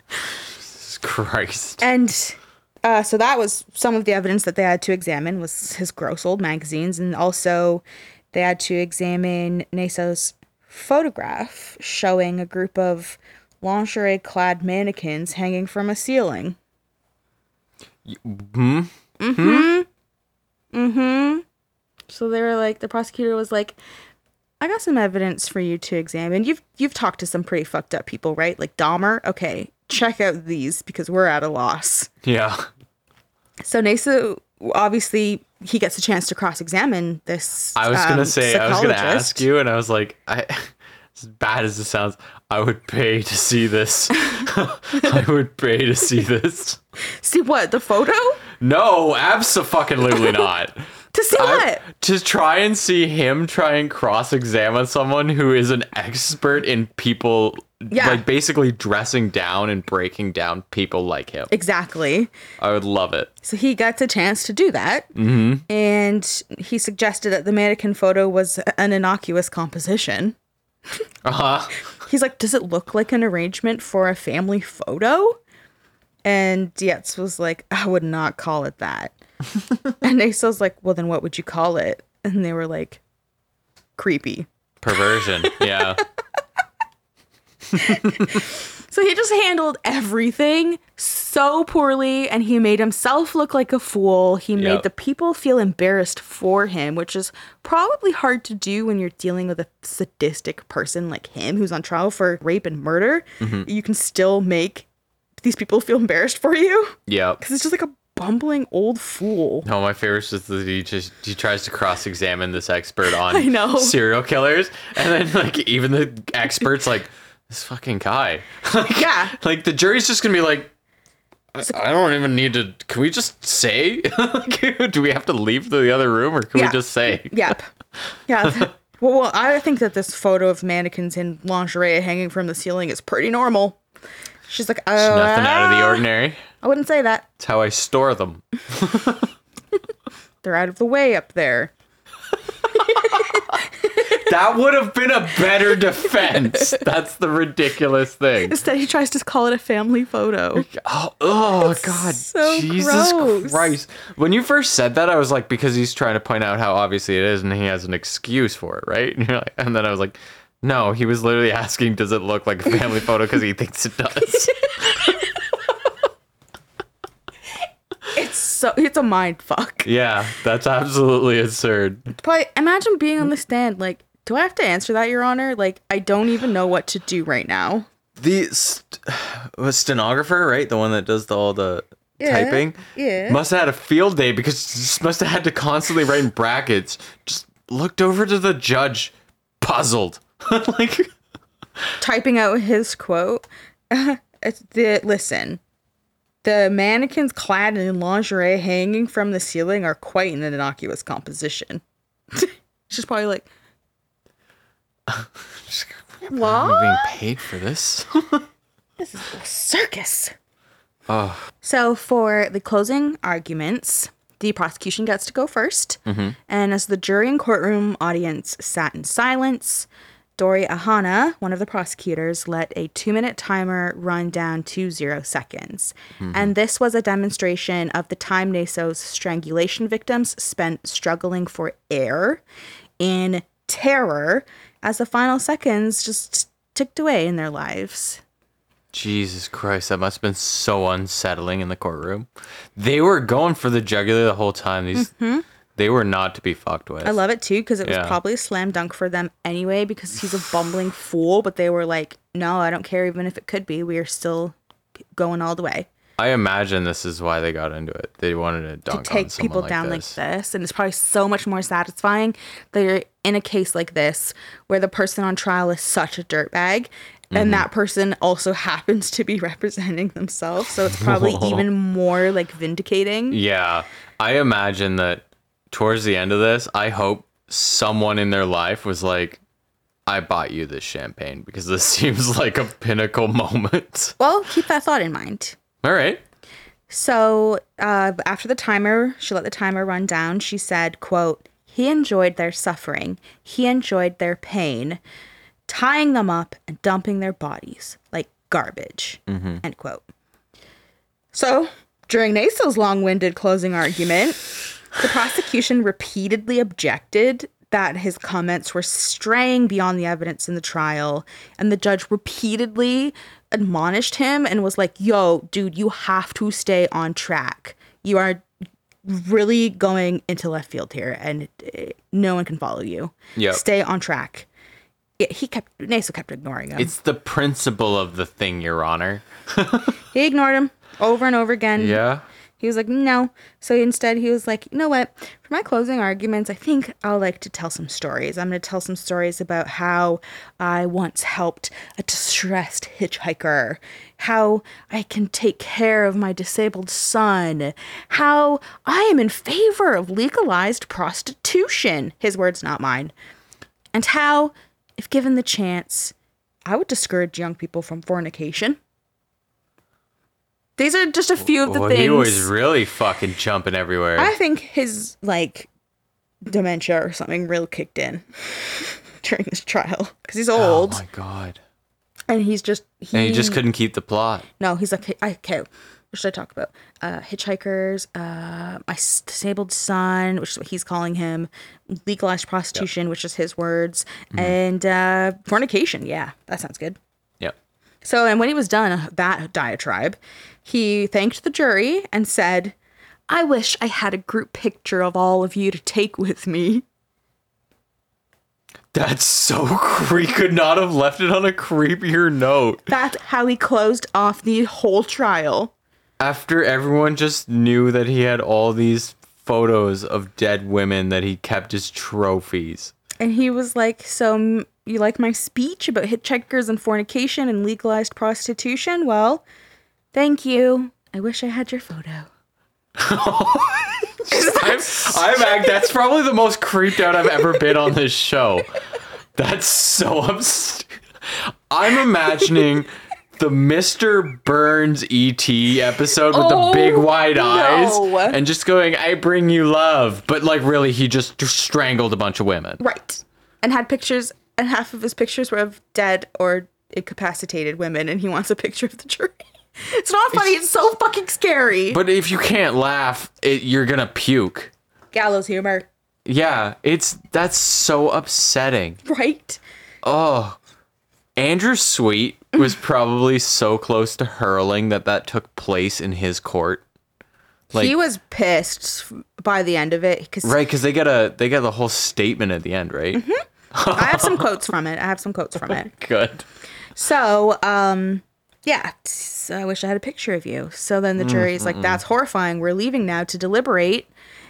Jesus Christ. And uh, so that was some of the evidence that they had to examine was his gross old magazines, and also they had to examine Naso's photograph showing a group of lingerie-clad mannequins hanging from a ceiling. Hmm? Mhm Mhm So they were like, the prosecutor was like, I got some evidence for you to examine. You've you've talked to some pretty fucked up people, right? Like Dahmer. Okay, check out these because we're at a loss. Yeah. So Naso, obviously, he gets a chance to cross-examine this. I was gonna um, say, I was gonna ask you, and I was like, I, as bad as it sounds, I would pay to see this. I would pay to see this. See what the photo? No, absolutely not. To see I- what? to try and see him try and cross-examine someone who is an expert in people, Yeah. like basically dressing down and breaking down people like him. Exactly. I would love it. So he gets a chance to do that, mm-hmm. and he suggested that the mannequin photo was an innocuous composition. Uh huh. He's like, "Does it look like an arrangement for a family photo?" And Dietz was like, "I would not call it that." and Naso's like, "Well, then what would you call it?" And they were like, "Creepy." Perversion. Yeah. So he just handled everything so poorly and he made himself look like a fool. He made the people feel embarrassed for him, which is probably hard to do when you're dealing with a sadistic person like him who's on trial for rape and murder. Mm-hmm. You can still make these people feel embarrassed for you Yeah. because it's just like a bumbling old fool. No, my favorite is that he just he tries to cross-examine this expert on I know. serial killers, and then like even the experts like this fucking guy. like, Yeah. like the jury's just gonna be like, I, I don't even need to. Can we just say? Do we have to leave the other room, or can Yeah. we just say? Yep. Yeah. well, well, I think that this photo of mannequins in lingerie hanging from the ceiling is pretty normal. She's like, oh, Nothing out of the ah." ordinary. I wouldn't say that. It's how I store them. They're out of the way up there. That would have been a better defense. That's the ridiculous thing. Instead, he tries to call it a family photo. Oh, oh God. so Jesus gross. Christ. When you first said that, I was like, because he's trying to point out how obviously it is and he has an excuse for it, right? And, you're like, and then I was like, no, he was literally asking, does it look like a family photo? Because he thinks it does. It's so it's a mind fuck. yeah, that's absolutely absurd. But imagine being on the stand, like, do I have to answer that, Your Honor? Like, I don't even know what to do right now. The st- stenographer, right? The one that does the, all the Yeah, typing. yeah. Must have had a field day because must have had to constantly write in brackets. Just looked over to the judge, puzzled. like, Typing out his quote. it's the listen. The mannequins clad in lingerie hanging from the ceiling are quite an innocuous composition. She's probably like, I'm being paid for this. This is a circus. oh, So for the closing arguments, the prosecution gets to go 1st mm-hmm. And as the jury and courtroom audience sat in silence, Dori Ahana, one of the prosecutors, let a two minute timer run down to zero seconds. Mm-hmm. And this was a demonstration of the time Naso's strangulation victims spent struggling for air in terror as the final seconds just ticked away in their lives. Jesus Christ, that must have been so unsettling in the courtroom. They were going for the jugular the whole time. These mm-hmm. they were not to be fucked with. I love it too because it was Yeah. probably a slam dunk for them anyway because he's a bumbling fool. But they were like, "No, I don't care. Even if it could be, we are still going all the way." I imagine this is why they got into it. They wanted to to dunk on take people like down this. like this. And it's probably so much more satisfying that you're in a case like this where the person on trial is such a dirtbag. Mm-hmm. And that person also happens to be representing themselves. So it's probably even more like vindicating. Yeah, I imagine that towards the end of this, I hope someone in their life was like, "I bought you this champagne because this seems like a pinnacle moment." Well, keep that thought in mind. All right. So uh, after the timer, she let the timer run down. She said, "quote He enjoyed their suffering. He enjoyed their pain, tying them up and dumping their bodies like garbage." End quote. So during Naso's long-winded closing argument, the prosecution repeatedly objected that his comments were straying beyond the evidence in the trial, and the judge repeatedly admonished him and was like, "Yo, dude, you have to stay on track. You are really going into left field here, and uh, no one can follow you. Yep. Stay on track." Yeah, he kept Naso kept ignoring him. It's the principle of the thing, Your Honor. he ignored him over and over again. Yeah. He was like, no. So instead, he was like, you know what? For my closing arguments, I think I'll like to tell some stories. I'm going to tell some stories about how I once helped a distressed hitchhiker, how I can take care of my disabled son, how I am in favor of legalized prostitution. His words, not mine. And how, if given the chance, I would discourage young people from fornication. These are just a few of the Well, things. he was really fucking jumping everywhere. I think his like dementia or something real kicked in during this trial because he's old. oh my god. and he's just he, And he just couldn't keep the plot. no he's like okay what should I talk about uh hitchhikers uh my disabled son which is what he's calling him legalized prostitution which is his words Mm-hmm. and uh fornication yeah that sounds good Yep. so, and when he was done that diatribe, he thanked the jury and said, I wish I had a group picture of all of you to take with me. That's so cre- could not have left it on a creepier note. That's how he closed off the whole trial. After everyone just knew that he had all these photos of dead women that he kept as trophies. And he was like, So, you like my speech about hitchhikers and fornication and legalized prostitution? Well, thank you. I wish I had your photo. I'm, I'm act- that's probably the most creeped out I've ever been on this show. That's so I'm imagining the Mr. Burns ET episode with Oh, the big wide no. eyes and just going, I bring you love. But like, really, he just strangled a bunch of women. Right. And had pictures, and half of his pictures were of dead or incapacitated women, and he wants a picture of the jury. It's not funny, it's, so fucking scary. But if you can't laugh, it, you're gonna puke. Gallows humor, Yeah, it's that's so upsetting. right? Oh, Andrew Sweet was probably so close to hurling that that took place in his court. Like- he was pissed by the end of it because Right, because they get a they get the whole statement at the end, right? Mm-hmm. I have some quotes from it. I have some quotes from it. Good. So, um, yeah, so I wish I had a picture of you. So then the jury's like, mm-hmm. that's horrifying. We're leaving now to deliberate.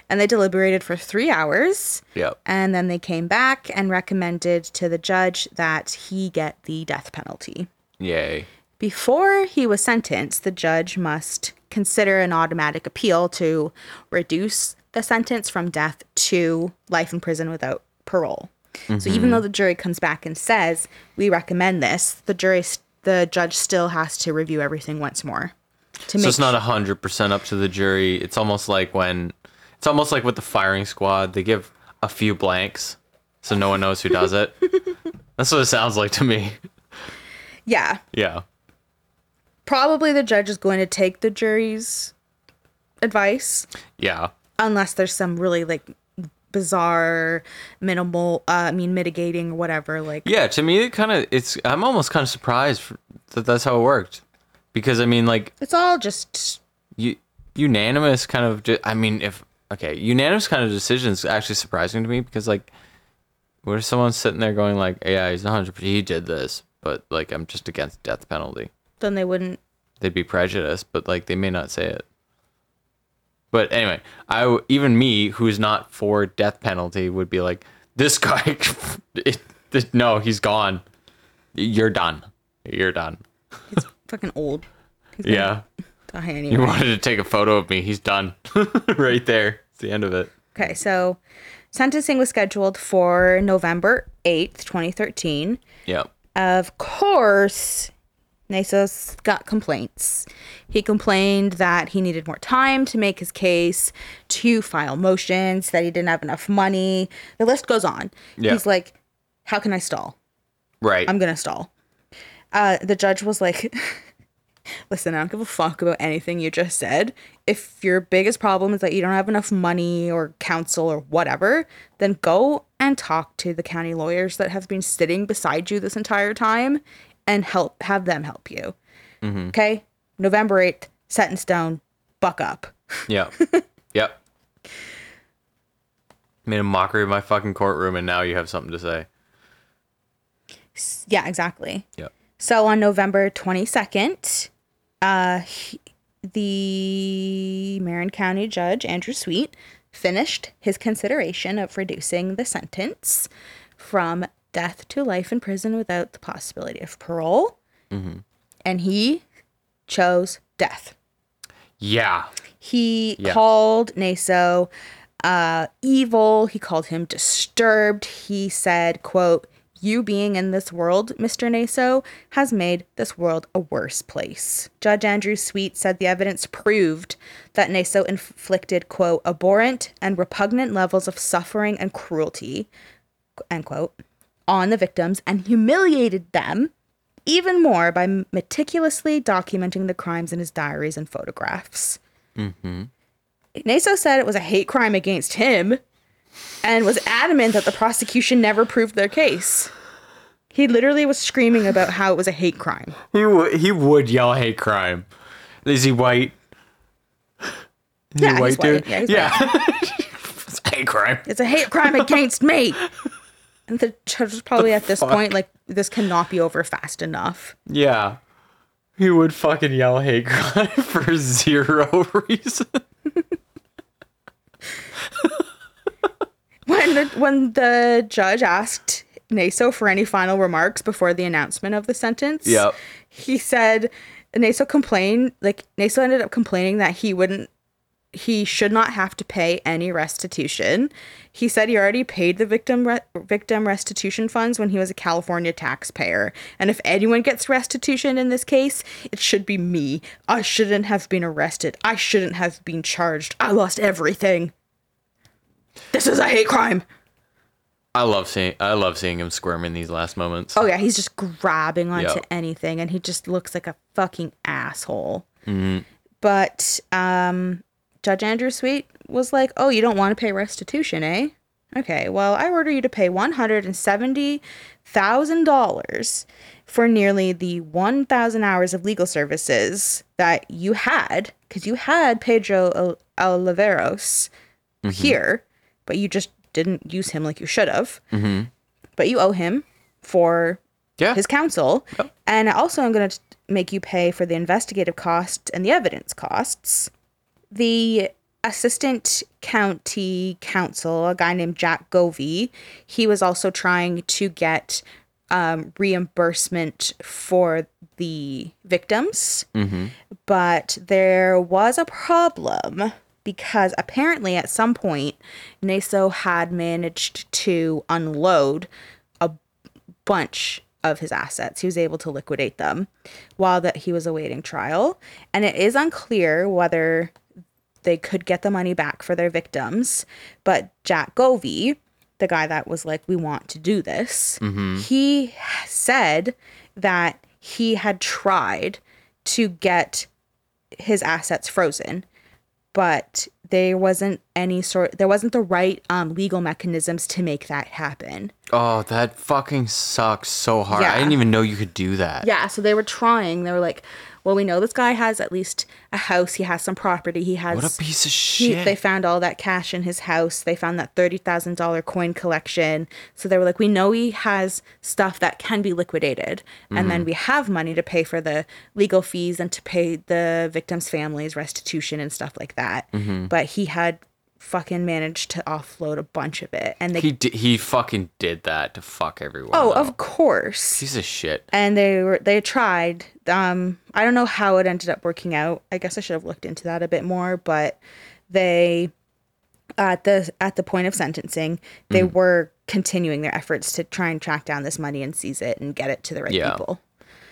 And they deliberated for three hours. Yep. And then they came back and recommended to the judge that he get the death penalty. Yay. Before he was sentenced, the judge must consider an automatic appeal to reduce the sentence from death to life in prison without parole. So even mm-hmm. though the jury comes back and says we recommend this, the jury, the judge still has to review everything once more. To So it's not hundred percent up to the jury. It's almost like when it's almost like with the firing squad, they give a few blanks so no one knows who does it. That's what it sounds like to me. yeah, Yeah. probably the judge is going to take the jury's advice Yeah. unless there's some really like bizarre minimal uh, i mean mitigating or whatever like Yeah, to me it kind of it's I'm almost kind of surprised that that's how it worked. Because I mean like it's all just you unanimous kind of ju- I mean if okay, unanimous kind of decisions actually surprising to me because like what if someone's sitting there going like, "Yeah, he's 100 he did this, but like I'm just against death penalty." then they wouldn't they'd be prejudiced, but like they may not say it. But anyway, I even me who's not for death penalty would be like, this guy, it, it- no, he's gone. You're done. You're done. He's fucking old. He's Yeah. die You wanted to take a photo of me. He's done. right there. It's the end of it. Okay, so sentencing was scheduled for November 8th, 2013. Yeah. Of course, Naso's got complaints. He complained that he needed more time to make his case, to file motions, that he didn't have enough money. The list goes on. Yeah. He's like, How can I stall? Right. I'm gonna stall. Uh, the judge was like, Listen, I don't give a fuck about anything you just said. If your biggest problem is that you don't have enough money or counsel or whatever, then go and talk to the county lawyers that have been sitting beside you this entire time and help have them help you. Okay? November 8th, set in stone, buck up. Yep. yep. Made a mockery of my fucking courtroom, and now you have something to say. Yeah, exactly. Yep. So on November 22nd, uh, he- the Marin County Judge, Andrew Sweet, finished his consideration of reducing the sentence from death to life in prison without the possibility of parole. And he chose death. Yeah. He Yeah. called Naso uh, evil. He called him disturbed. He said, quote, you being in this world, Mr. Naso, has made this world a worse place. Judge Andrew Sweet said the evidence proved that Naso inflicted, quote, abhorrent and repugnant levels of suffering and cruelty, end quote, on the victims and humiliated them even more by meticulously documenting the crimes in his diaries and photographs. Mm-hmm. Naso said it was a hate crime against him and was adamant that the prosecution never proved their case. He literally was screaming about how it was a hate crime. He would. He would yell hate crime. Is he white? Is he Yeah, he's white. Yeah, he's yeah. it's a hate crime. It's a hate crime against me. And the judge was probably at this fuck? point like, this cannot be over fast enough. Yeah. He would fucking yell hate crime for zero reason. When the, when the judge asked Naso for any final remarks before the announcement of the sentence, Yep. he said Naso complained like Naso ended up complaining that he wouldn't he should not have to pay any restitution. He said he already paid the victim re- victim restitution funds when he was a California taxpayer. And if anyone gets restitution in this case, it should be me. I shouldn't have been arrested. I shouldn't have been charged. I lost everything. This is a hate crime. I love seeing. I love seeing him squirm in these last moments. Oh yeah, he's just grabbing onto Yep. anything, and he just looks like a fucking asshole. But um, Judge Andrew Sweet was like, "Oh, you don't want to pay restitution, eh? Okay, well, I order you to pay one hundred and seventy thousand dollars for nearly the one thousand hours of legal services that you had, because you had Pedro Ol- Oliveros here, but you just didn't use him like you should have. But you owe him for yeah. his counsel. And also, I'm going to make you pay for the investigative costs and the evidence costs. The assistant county counsel, a guy named Jack Govey, he was also trying to get um, reimbursement for the victims. But there was a problem because apparently at some point, Naso had managed to unload a bunch of his assets. He was able to liquidate them while that he was awaiting trial, and it is unclear whether they could get the money back for their victims. But Jack Govey, the guy that was like, "We want to do this," he said that he had tried to get his assets frozen but there wasn't any sort there wasn't the right um, legal mechanisms to make that happen Oh, that fucking sucks so hard. Yeah. I didn't even know you could do that. yeah so they were trying they were like well, we know this guy has at least a house. He has some property. He has. What a piece of he- shit. they found all that cash in his house. They found that thirty thousand dollar coin collection. So they were like, we know he has stuff that can be liquidated, and Mm-hmm. then we have money to pay for the legal fees and to pay the victims' families restitution and stuff like that. Mm-hmm. But he had fucking managed to offload a bunch of it, and they. he he fucking did that to fuck everyone. oh, though. of course. piece of shit. and they were they tried um i don't know how it ended up working out i guess i should have looked into that a bit more but they at the at the point of sentencing they Mm. were continuing their efforts to try and track down this money and seize it and get it to the right Yeah. people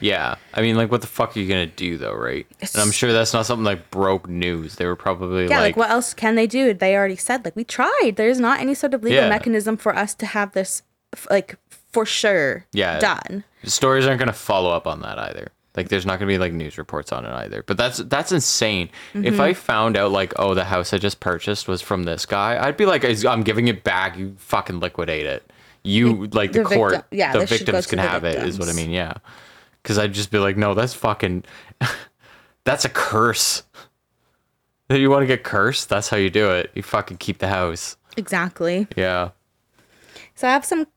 Yeah, I mean, like, what the fuck are you gonna do though, right? And I'm sure that's not something like broke news. They were probably yeah like, like, what else can they do they already said like we tried there's not any sort of legal Yeah. mechanism for us to have this like for sure Yeah. done stories aren't gonna follow up on that either. Like, there's not gonna be like news reports on it either. But that's that's insane. Mm-hmm. If I found out like, oh, the house I just purchased was from this guy, I'd be like, I'm giving it back. You fucking liquidate it. You like the, the court. victim- yeah, the this should go victims can have it. Is what I mean. Yeah. Because I'd just be like, no, that's fucking. that's a curse. If you want to get cursed, that's how you do it. You fucking keep the house. exactly Yeah. So I have some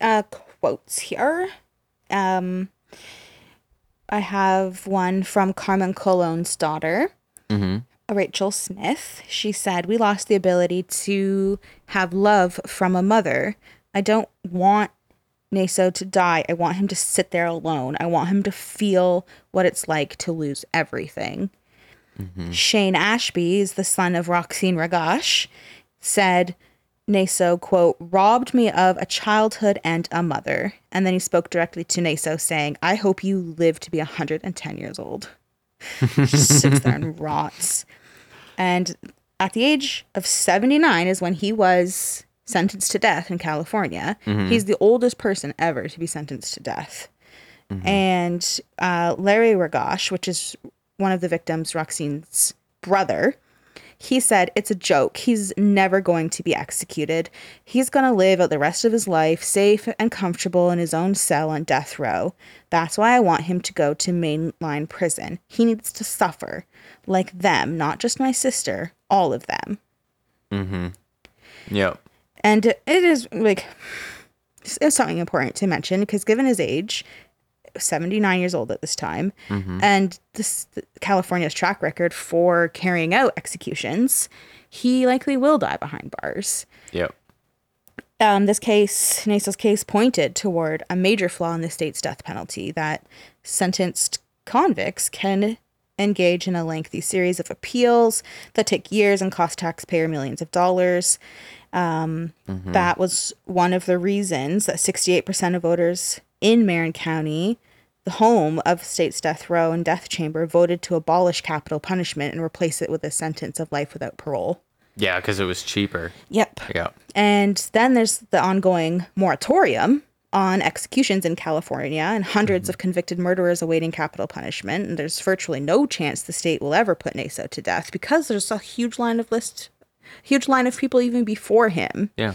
uh, quotes here. Um, I have one from Carmen Colon's daughter, Rachel Smith. She said, We lost the ability to have love from a mother. I don't want Naso to die. I want him to sit there alone. I want him to feel what it's like to lose everything. Mm-hmm. Shane Ashby is the son of Roxene Roggasch, said Naso, quote, robbed me of a childhood and a mother. And then he spoke directly to Naso, saying, I hope you live to be 110 years old. Just sits there and rots. And at the age of 79 is when he was sentenced to death in California. He's the oldest person ever to be sentenced to death. And uh, Larry Roggasch, which is one of the victims, Roxene's brother, he said it's a joke. He's never going to be executed. He's going to live out the rest of his life safe and comfortable in his own cell on death row. That's why I want him to go to mainline prison. He needs to suffer like them, not just my sister, all of them. Mm hmm. Yep. And it is like it's something important to mention because given his age, 79 years old at this time, and this California's track record for carrying out executions, he likely will die behind bars. Yep. Um, this case, Naso's case, pointed toward a major flaw in the state's death penalty that sentenced convicts can engage in a lengthy series of appeals that take years and cost taxpayer millions of dollars. Um, That was one of the reasons that 68% of voters in Marin County, the home of state's death row and death chamber, voted to abolish capital punishment and replace it with a sentence of life without parole. Yeah, because it was cheaper. Yep. Yeah. And then there's the ongoing moratorium on executions in California and 100s of convicted murderers awaiting capital punishment. And there's virtually no chance the state will ever put Naso to death because there's a huge line of list, huge line of people even before him. Yeah.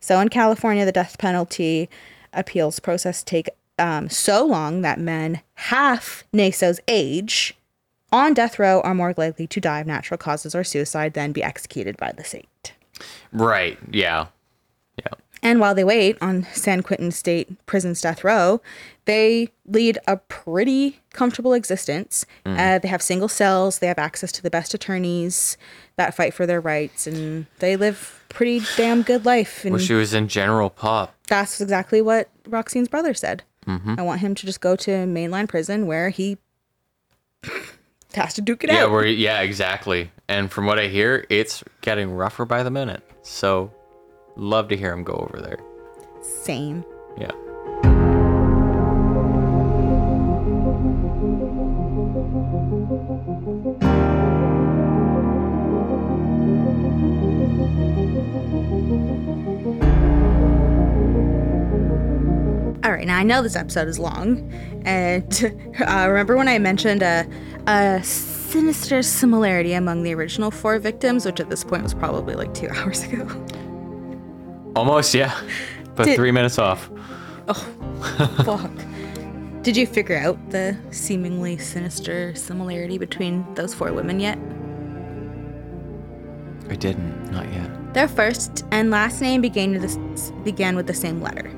So in California, the death penalty appeals process take um, so long that men half Naso's age on death row are more likely to die of natural causes or suicide than be executed by the state. Right. Yeah. Yeah. And while they wait on San Quentin State Prison's death row, they lead a pretty comfortable existence. Uh, they have single cells, they have access to the best attorneys that fight for their rights, and they live pretty damn good life. And Wish he was in General Pop. that's exactly what Roxene's brother said. I want him to just go to mainline prison where he has to duke it Yeah, out. where yeah, exactly. And from what I hear, it's getting rougher by the minute. So love to hear him go over there. Same. Yeah. All right, now I know this episode is long, and uh, remember when I mentioned a, a sinister similarity among the original four victims, which at this point was probably like two hours ago. Almost, yeah. But Did- three minutes off. Oh, fuck. Did you figure out the seemingly sinister similarity between those four women yet? I didn't. Not yet. Their first and last name began with the, began with the same letter.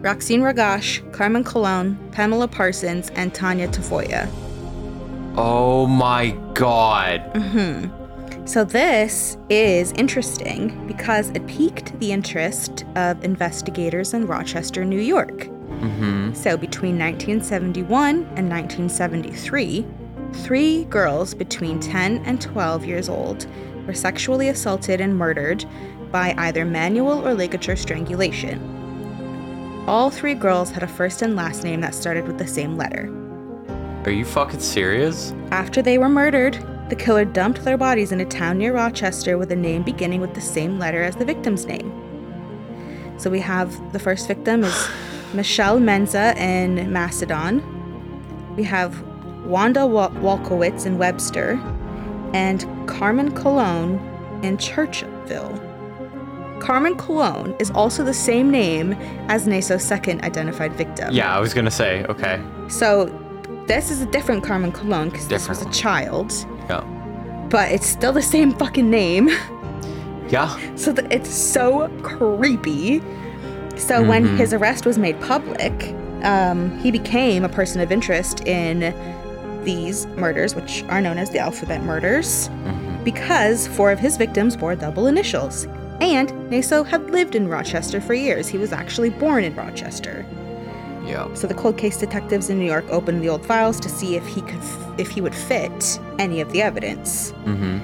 Roxene Roggasch, Carmen Colon, Pamela Parsons, and Tanya Tafoya. Oh my god. Mm-hmm. So this is interesting because it piqued the interest of investigators in Rochester, New York. Mm-hmm. So between 1971 and 1973, three girls between 10 and 12 years old were sexually assaulted and murdered by either manual or ligature strangulation. All three girls had a first and last name that started with the same letter. Are you fucking serious? After they were murdered, the killer dumped their bodies in a town near Rochester with a name beginning with the same letter as the victim's name. So we have the first victim is Michelle Maenza in Macedon. We have Wanda Wa- Walkowicz in Webster, and Carmen Colon in Churchville. Carmen Colon is also the same name as Naso's second identified victim. Yeah, I was gonna say. Okay. So this is a different Carmen Colon because this was a child, Yeah. but it's still the same fucking name. Yeah. So th- it's so creepy. So when his arrest was made public, um, he became a person of interest in these murders, which are known as the alphabet murders, because four of his victims bore double initials. And Naso had lived in Rochester for years. He was actually born in Rochester. So the cold case detectives in New York opened the old files to see if he could, f- if he would fit any of the evidence. Mm-hmm.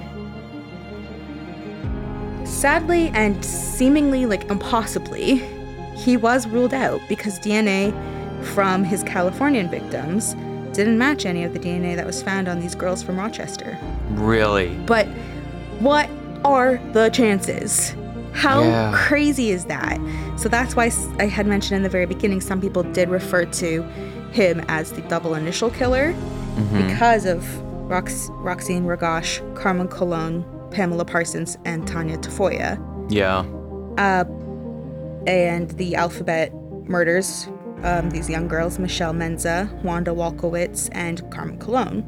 Sadly and seemingly like impossibly, he was ruled out because DNA from his Californian victims didn't match any of the DNA that was found on these girls from Rochester. Really? But what are the chances? How Yeah. crazy is that? So that's why I had mentioned in the very beginning some people did refer to him as the double initial killer mm-hmm. because of Rox- Roxene Roggasch, Carmen Colon, Pamela Parsons, and Tanya Tafoya. Yeah. Uh, and the alphabet murders, um, these young girls, Michelle Maenza, Wanda Walkowicz, and Carmen Colon.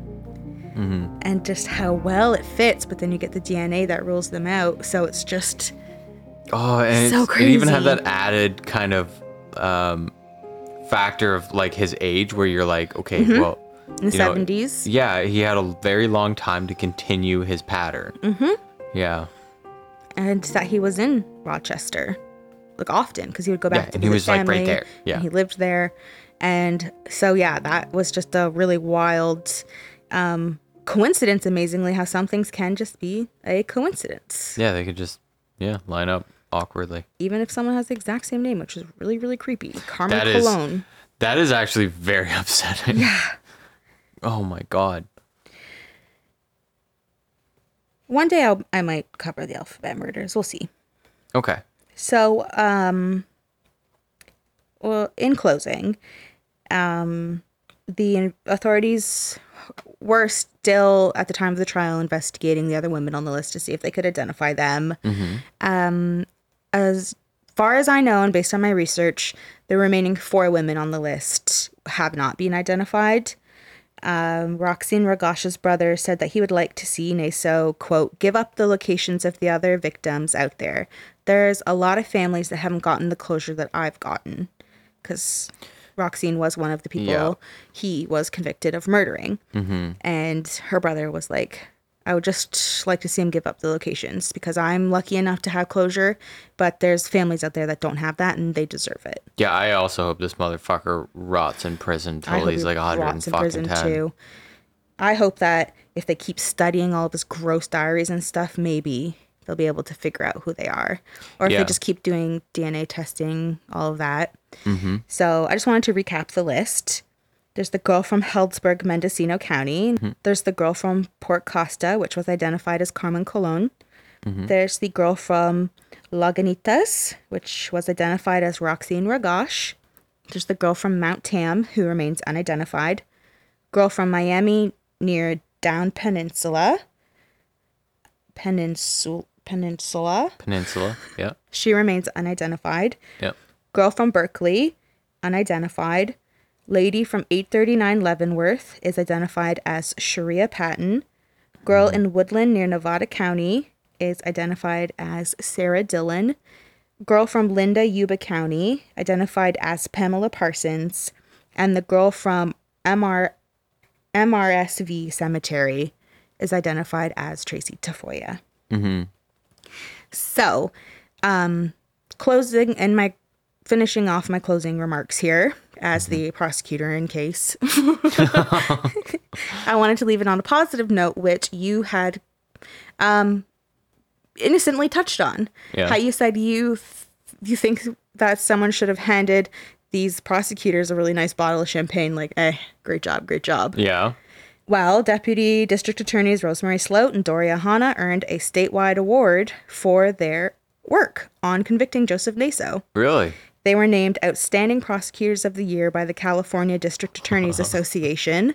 Mm-hmm. And just how well it fits, but then you get the DNA that rules them out. So it's just Oh, and So it even had that added kind of um, factor of like his age, where you're like, okay, well, in the know, 70s. yeah, he had a very long time to continue his pattern. Mm-hmm. Yeah. and that he was in Rochester, like often, because he would go back Yeah, to and he was, like, right family, there. Yeah. and he lived there, and so yeah, that was just a really wild um, coincidence. Amazingly, how some things can just be a coincidence, Yeah, they could just yeah line up awkwardly. even if someone has the exact same name, which is really really creepy. Carmen That is- Colon. That is actually very upsetting. Yeah. Oh my god. One day I'll, I might cover the alphabet murders. We'll see. Okay. So, um, well, in closing, um, the authorities were still at the time of the trial investigating the other women on the list to see if they could identify them. Um, as far as I know, and based on my research, the remaining four women on the list have not been identified. Um, Roxene Roggasch's brother said that he would like to see Naso, quote, give up the locations of the other victims out there. There's a lot of families that haven't gotten the closure that I've gotten because Roxene was one of the people Yeah. he was convicted of murdering. Mm-hmm. And her brother was like, I would just like to see him give up the locations because I'm lucky enough to have closure, but there's families out there that don't have that and they deserve it. Yeah, I also hope this motherfucker rots in prison till he's like a hundred and rots in prison too. I hope that if they keep studying all of his gross diaries and stuff, maybe they'll be able to figure out who they are. Or if Yeah. they just keep doing DNA testing, all of that. Mm-hmm. So I just wanted to recap the list. There's the girl from Healdsburg, Mendocino County. Mm-hmm. There's the girl from Port Costa, which was identified as Carmen Colon. Mm-hmm. There's the girl from Lagunitas, which was identified as Roxene Roggasch. There's the girl from Mount Tam, who remains unidentified. Girl from Miami near Down Peninsula. Peninsula. Peninsula. Peninsula. Yeah. She remains unidentified. Yep. Girl from Berkeley, unidentified. Lady from 839 Leavenworth is identified as Sharia Patton. Girl in Woodland near Nevada County is identified as Sarah Dylan. Girl from Linda, Yuba County, identified as Pamela Parsons. And the girl from MR, MRSV Cemetery is identified as Tracy Tafoya. So, um, closing in my finishing off my closing remarks here as the prosecutor in case. I wanted to leave it on a positive note, which you had um, innocently touched on. Yeah. How you said you th- you think that someone should have handed these prosecutors a really nice bottle of champagne, like, eh, great job, great job. Yeah. Well, Deputy District Attorneys Rosemary Slote and Dori Ahana earned a statewide award for their work on convicting Joseph Naso. Really? They were named Outstanding Prosecutors of the Year by the California District Attorneys Association,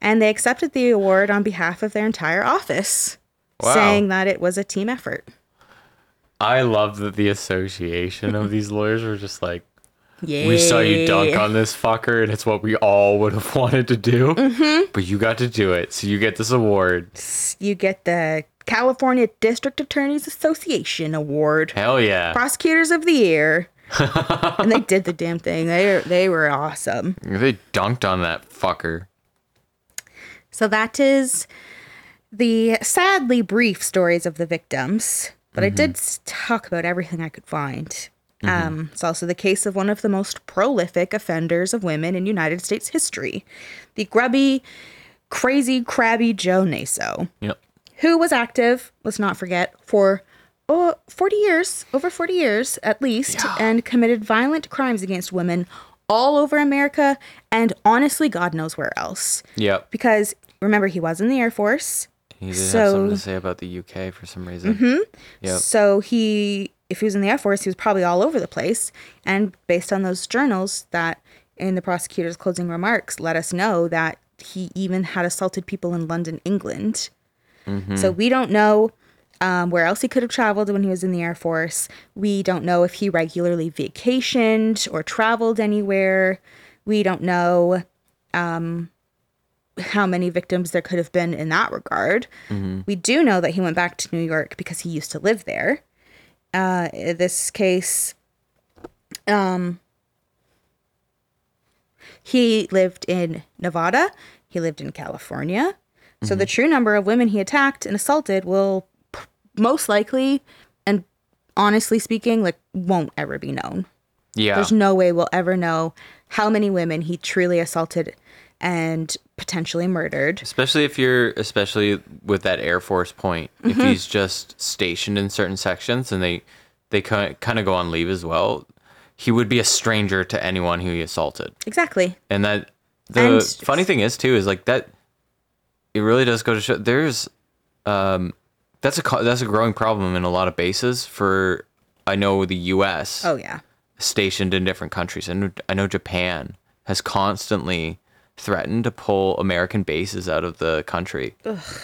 and they accepted the award on behalf of their entire office, Wow. saying that it was a team effort. I love that the association of these lawyers were just like, Yeah. we saw you dunk on this fucker, and it's what we all would have wanted to do. Mm-hmm. But you got to do it, so you get this award. You get the California District Attorneys Association Award. Hell yeah. Prosecutors of the Year. And they did the damn thing. They they were awesome. They dunked on that fucker. So that is the sadly brief stories of the victims, but I did talk about everything I could find. Um, it's also the case of one of the most prolific offenders of women in United States history, the grubby, crazy, crabby Joe Naso, Yep. who was active, let's not forget, for oh, 40 years, over 40 years at least, and committed violent crimes against women all over America and honestly, God knows where else Yep. because remember he was in the air force He did So- have something to say about the UK for some reason. Mm-hmm. Yep. so he if he was in the air force he was probably all over the place and based on those journals that in the prosecutor's closing remarks let us know that he even had assaulted people in london england so we don't know um, where else he could have traveled when he was in the air force we don't know if he regularly vacationed or traveled anywhere we don't know how many victims there could have been in that regard. We do know that he went back to New York because he used to live there. Uh, in this case, um, he lived in Nevada. He lived in California. So the true number of women he attacked and assaulted will most likely, and honestly speaking, like won't ever be known. Yeah. There's no way we'll ever know how many women he truly assaulted and potentially murdered. especially if you're especially with that air force point if Mm-hmm. he's just stationed in certain sections and they they kind of go on leave as well he would be a stranger to anyone who he assaulted Exactly. and that the And- funny thing is too is like that it really does go to show there's um that's a co- that's a growing problem in a lot of bases for i know the us Oh yeah. stationed in different countries. And I know Japan has constantly threatened to pull American bases out of the country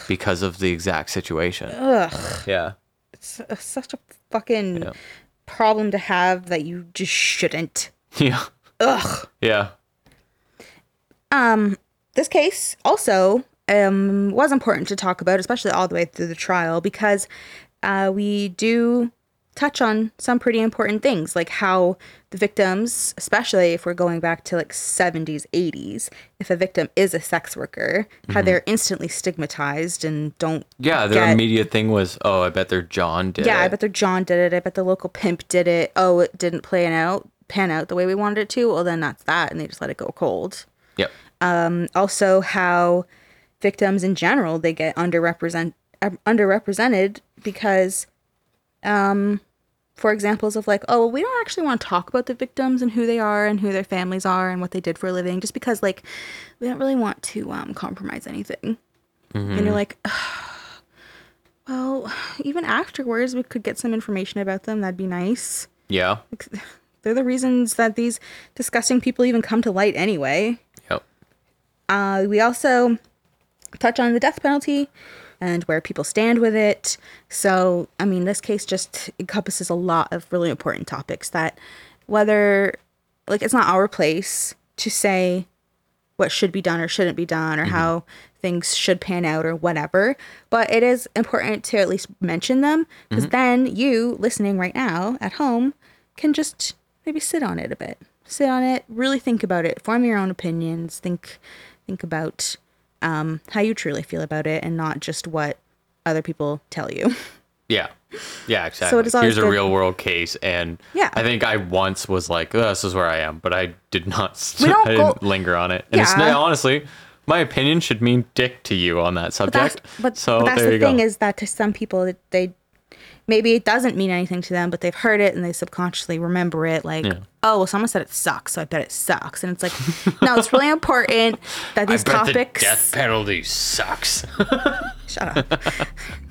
because of the exact situation. Ugh. Yeah. It's such a fucking Yeah. problem to have that you just shouldn't. Yeah. Ugh. Yeah. Um, this case also um was important to talk about, especially all the way through the trial, because uh, we do touch on some pretty important things, like how the victims, especially if we're going back to like 70s, 80s, if a victim is a sex worker, how they're instantly stigmatized and don't Yeah. Their get- immediate thing was, oh, I bet their John did it. Yeah, it. I bet their John did it. I bet the local pimp did it. Oh, it didn't play out, pan out the way we wanted it to. Well, then that's that, and they just let it go cold. Yep. Um, Also, how victims in general they get underrepresent uh, underrepresented because, um, for examples of like, oh, well, we don't actually want to talk about the victims and who they are and who their families are and what they did for a living, just because like we don't really want to um compromise anything. And you're like, well, even afterwards, we could get some information about them. That'd be nice. Yeah. They're the reasons that these disgusting people even come to light anyway. Yep. Uh, we also touch on the death penalty and where people stand with it. So, I mean, this case just encompasses a lot of really important topics that whether, like, it's not our place to say what should be done or shouldn't be done or mm-hmm. how things should pan out or whatever. But it is important to at least mention them because mm-hmm. then you listening right now at home can just maybe sit on it a bit. Sit on it, really think about it, form your own opinions, think think about um, how you truly feel about it and not just what other people tell you. Yeah. Yeah, exactly. it is always Here's a real world case, and Yeah. I think I once was like, oh, "This is where I am," but I did not. We don't I didn't go- linger on it. And it's Yeah. not, honestly, my opinion should mean dick to you on that But subject. that's but, so but that's the thing go. is that to some people they maybe it doesn't mean anything to them, but they've heard it and they subconsciously remember it like, Yeah. oh well someone said it sucks, so I bet it sucks. And it's like, no, it's really important that these topics The death penalty sucks. shut up.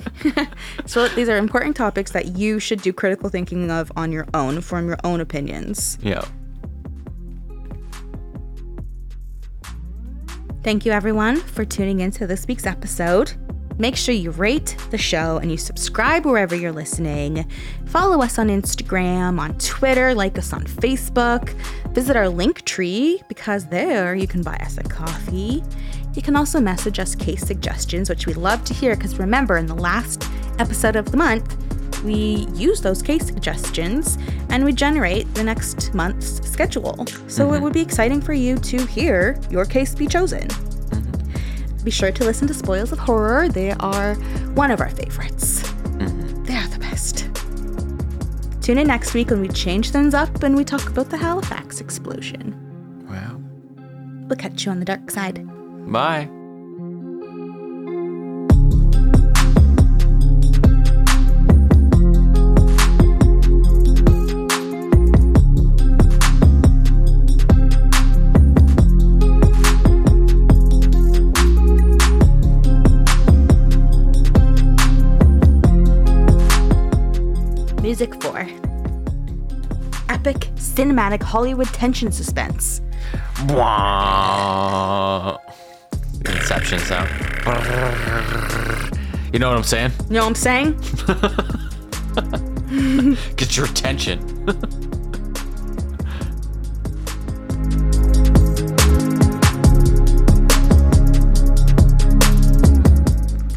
so these are important topics that you should do critical thinking of on your own, form your own opinions. yeah. Thank you, everyone, for tuning into this week's episode. Make sure you rate the show and you subscribe wherever you're listening. Follow us on Instagram, on Twitter, like us on Facebook. Visit our link tree because there you can buy us a coffee. You can also message us case suggestions, which we love to hear because remember, in the last episode of the month, we use those case suggestions and we generate the next month's schedule. So it mm-hmm. would be exciting for you to hear your case be chosen. Be sure to listen to Spoils of Horror. They are one of our favorites. Mm-hmm. They are the best. Tune in next week when we change things up and we talk about the Halifax explosion. Wow. We'll catch you on the dark side. Bye. Music 4 Epic cinematic Hollywood tension suspense. Wah. Inception sound. You know what I'm saying? You know what I'm saying? Get your attention.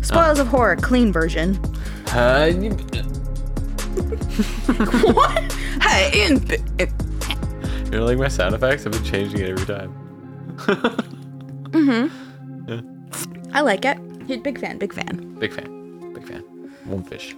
Spoils of Horror, clean version. Uh, what? Hey, in, you know, like my sound effects? I've been changing it every time. Mm-hmm. I like it. Big fan, big fan. Big fan. Big fan. One fish.